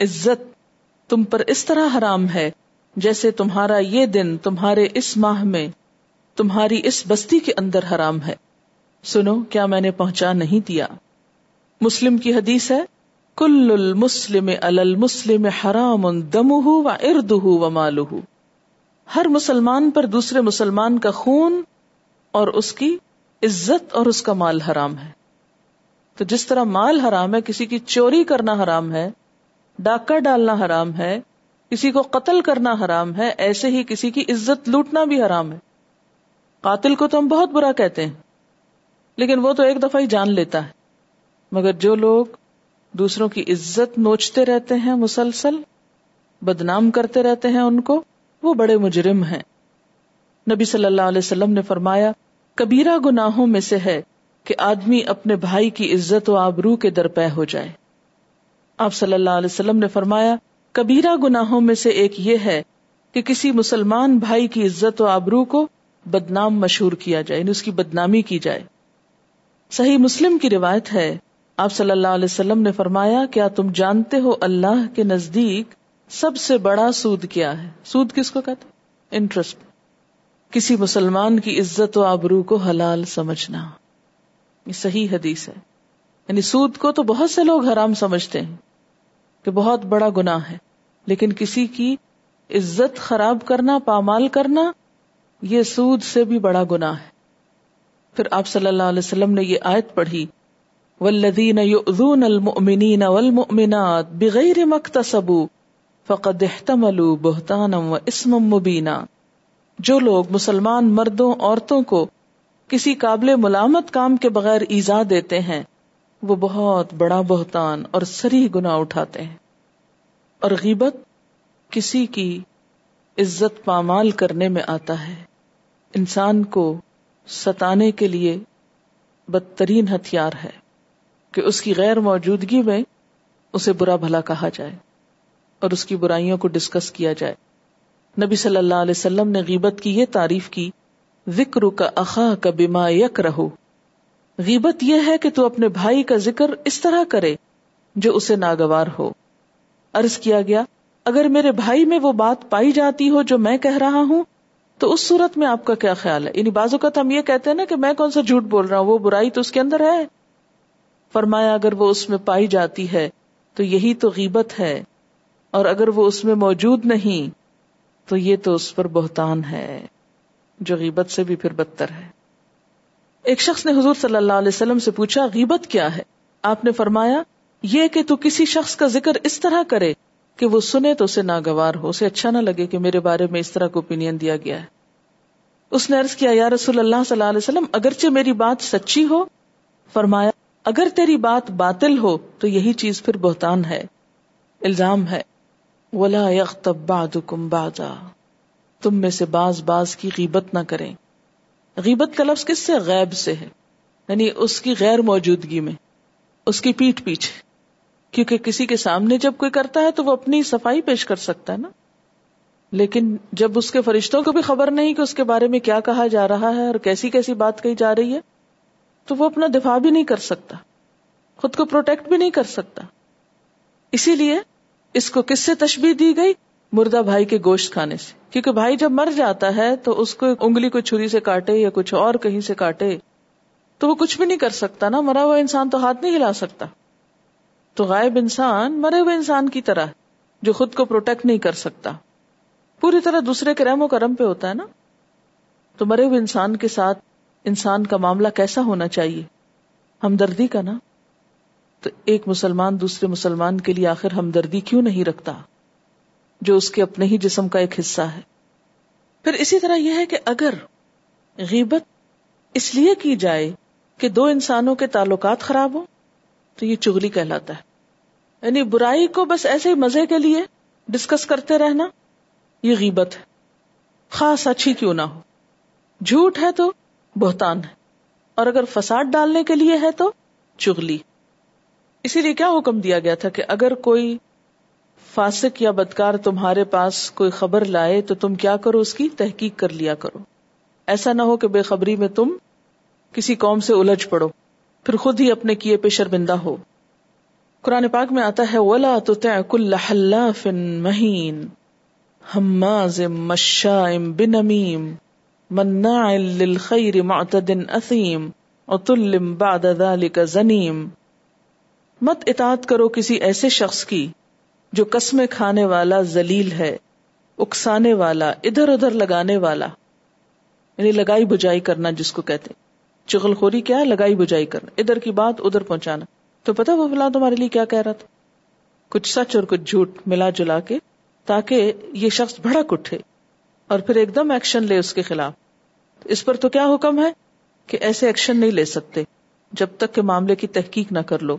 عزت تم پر اس طرح حرام ہے جیسے تمہارا یہ دن تمہارے اس ماہ میں، تمہاری اس بستی کے اندر حرام ہے۔ سنو کیا میں نے پہنچا نہیں دیا۔ مسلم کی حدیث ہے، کل المسلم المسلم حرام دم و ارد و مالو ہر مسلمان پر دوسرے مسلمان کا خون اور اس کی عزت اور اس کا مال حرام ہے۔ تو جس طرح مال حرام ہے، کسی کی چوری کرنا حرام ہے، ڈاکہ ڈالنا حرام ہے، کسی کو قتل کرنا حرام ہے، ایسے ہی کسی کی عزت لوٹنا بھی حرام ہے۔ قاتل کو تو ہم بہت برا کہتے ہیں۔ لیکن وہ تو ایک دفعہ ہی جان لیتا ہے۔ مگر جو لوگ دوسروں کی عزت نوچتے رہتے ہیں، مسلسل بدنام کرتے رہتے ہیں ان کو، وہ بڑے مجرم ہیں۔ نبی صلی اللہ علیہ وسلم نے فرمایا، کبیرہ گناہوں میں سے ہے کہ آدمی اپنے بھائی کی عزت و آبرو کے درپے ہو جائے۔ آپ صلی اللہ علیہ وسلم نے فرمایا، کبیرہ گناہوں میں سے ایک یہ ہے کہ کسی مسلمان بھائی کی عزت و آبرو کو بدنام مشہور کیا جائے یعنی اس کی بدنامی کی جائے۔ صحیح مسلم کی روایت ہے۔ آپ صلی اللہ علیہ وسلم نے فرمایا، کیا تم جانتے ہو اللہ کے نزدیک سب سے بڑا سود کیا ہے؟ سود کس کو کہتے انٹرسٹ کسی مسلمان کی عزت و آبرو کو حلال سمجھنا۔ یہ صحیح حدیث ہے۔ یعنی سود کو تو بہت سے لوگ حرام سمجھتے ہیں کہ بہت بڑا گناہ ہے، لیکن کسی کی عزت خراب کرنا، پامال کرنا، یہ سود سے بھی بڑا گناہ ہے۔ پھر آپ صلی اللہ علیہ وسلم نے یہ آیت پڑھی والذین یؤذون المؤمنین والمؤمنات بغیر مکتسبوا فقد احتملوا بہتانا و مبینا جو لوگ مسلمان مردوں، عورتوں کو کسی قابل ملامت کام کے بغیر ایزا دیتے ہیں، وہ بہت بڑا بہتان اور سری گنا اٹھاتے ہیں۔ اور غیبت کسی کی عزت پامال کرنے میں آتا ہے۔ انسان کو ستانے کے لیے بدترین ہتھیار ہے کہ اس کی غیر موجودگی میں اسے برا بھلا کہا جائے اور اس کی برائیوں کو ڈسکس کیا جائے۔ نبی صلی اللہ علیہ وسلم نے غیبت کی یہ تعریف کی ذکر کا اخا کا بیما یک رہو غیبت یہ ہے کہ تو اپنے بھائی کا ذکر اس طرح کرے جو اسے ناگوار ہو۔ عرض کیا گیا، اگر میرے بھائی میں وہ بات پائی جاتی ہو جو میں کہہ رہا ہوں تو اس صورت میں آپ کا کیا خیال ہے؟ یعنی بازو کا ہم یہ کہتے ہیں نا کہ میں کون سا جھوٹ بول رہا ہوں؟ وہ برائی تو اس کے اندر ہے۔ فرمایا، اگر وہ اس میں پائی جاتی ہے تو یہی تو غیبت ہے۔ اور اگر وہ اس میں موجود نہیں تو یہ تو اس پر بہتان ہے، جو غیبت سے بھی پھر بدتر ہے۔ ایک شخص نے حضور صلی اللہ علیہ وسلم سے پوچھا، غیبت کیا ہے؟ آپ نے فرمایا، یہ کہ تو کسی شخص کا ذکر اس طرح کرے کہ وہ سنے تو اسے ناگوار ہو، اسے اچھا نہ لگے کہ میرے بارے میں اس طرح کو اوپین دیا گیا ہے۔ اس نے عرض کیا، یا رسول اللہ صلی اللہ علیہ وسلم، اگرچہ میری بات سچی ہو، فرمایا، اگر تیری بات باطل ہو تو یہی چیز پھر بہتان ہے، الزام ہے۔ ولا بعضكم بعضا تم میں سے باز باز کی غیبت نہ کریں۔ غیبت کا لفظ کس سے؟ غیب سے ہے یعنی اس کی غیر موجودگی میں، اس کی پیٹ پیچھے۔ کیونکہ کسی کے سامنے جب کوئی کرتا ہے تو وہ اپنی صفائی پیش کر سکتا ہے نا۔ لیکن جب اس کے فرشتوں کو بھی خبر نہیں کہ اس کے بارے میں کیا کہا جا رہا ہے اور کیسی کیسی بات کہی جا رہی ہے، تو وہ اپنا دفاع بھی نہیں کر سکتا، خود کو پروٹیکٹ بھی نہیں کر سکتا۔ اسی لیے اس کو کس سے تشبیح دی گئی؟ مردہ بھائی کے گوشت کھانے سے۔ کیونکہ بھائی جب مر جاتا ہے تو اس کو انگلی کو چھری سے کاٹے یا کچھ اور کہیں سے کاٹے، تو وہ کچھ بھی نہیں کر سکتا نا۔ مرا ہوا انسان تو ہاتھ نہیں ہلا سکتا۔ تو غائب انسان مرے ہوئے انسان کی طرح جو خود کو پروٹیکٹ نہیں کر سکتا۔ پوری طرح دوسرے کے رحم و کرم پہ ہوتا ہے نا۔ تو مرے ہوئے انسان کے ساتھ انسان کا معاملہ کیسا ہونا چاہیے؟ ہمدردی کا نا۔ تو ایک مسلمان دوسرے مسلمان کے لیے آخر ہمدردی کیوں نہیں رکھتا؟ جو اس کے اپنے ہی جسم کا ایک حصہ ہے۔ پھر اسی طرح یہ ہے کہ اگر غیبت اس لیے کی جائے کہ دو انسانوں کے تعلقات خراب ہو تو یہ چگلی کہلاتا ہے۔ یعنی برائی کو بس ایسے ہی مزے کے لیے ڈسکس کرتے رہنا، یہ غیبت ہے۔ خاص اچھی کیوں نہ ہو۔ جھوٹ ہے تو بہتان ہے۔ اور اگر فساد ڈالنے کے لیے ہے تو چگلی اسی لیے کیا حکم دیا گیا تھا کہ اگر کوئی فاسق یا بدکار تمہارے پاس کوئی خبر لائے تو تم کیا کرو، اس کی تحقیق کر لیا کرو۔ ایسا نہ ہو کہ بے خبری میں تم کسی قوم سے الجھ پڑو، پھر خود ہی اپنے کیے پہ شرمندہ ہو۔ قرآن پاک میں آتا ہے، ولا تو کل فن مہین حماز مشائم بنمیم مناع للخیر معتد اثیم عطل بعد ذلك زنیم مت اطاعت کرو کسی ایسے شخص کی جو قسمیں کھانے والا ذلیل ہے، اکسانے والا، ادھر ادھر لگانے والا۔ یعنی لگائی بجائی کرنا جس کو کہتے چغل خوری کیا ہے؟ لگائی بجائی کرنا۔ ادھر کی بات، ادھر پہنچانا۔ تو پتا وہ فلاں تمہارے لیے کیا کہہ رہا تھا؟ کچھ سچ اور کچھ جھوٹ ملا جلا کے، تاکہ یہ شخص بھڑک اٹھے اور پھر ایک دم ایکشن لے اس کے خلاف۔ اس پر تو کیا حکم ہے کہ ایسے ایکشن نہیں لے سکتے، جب تک کہ معاملے کی تحقیق نہ کر لو۔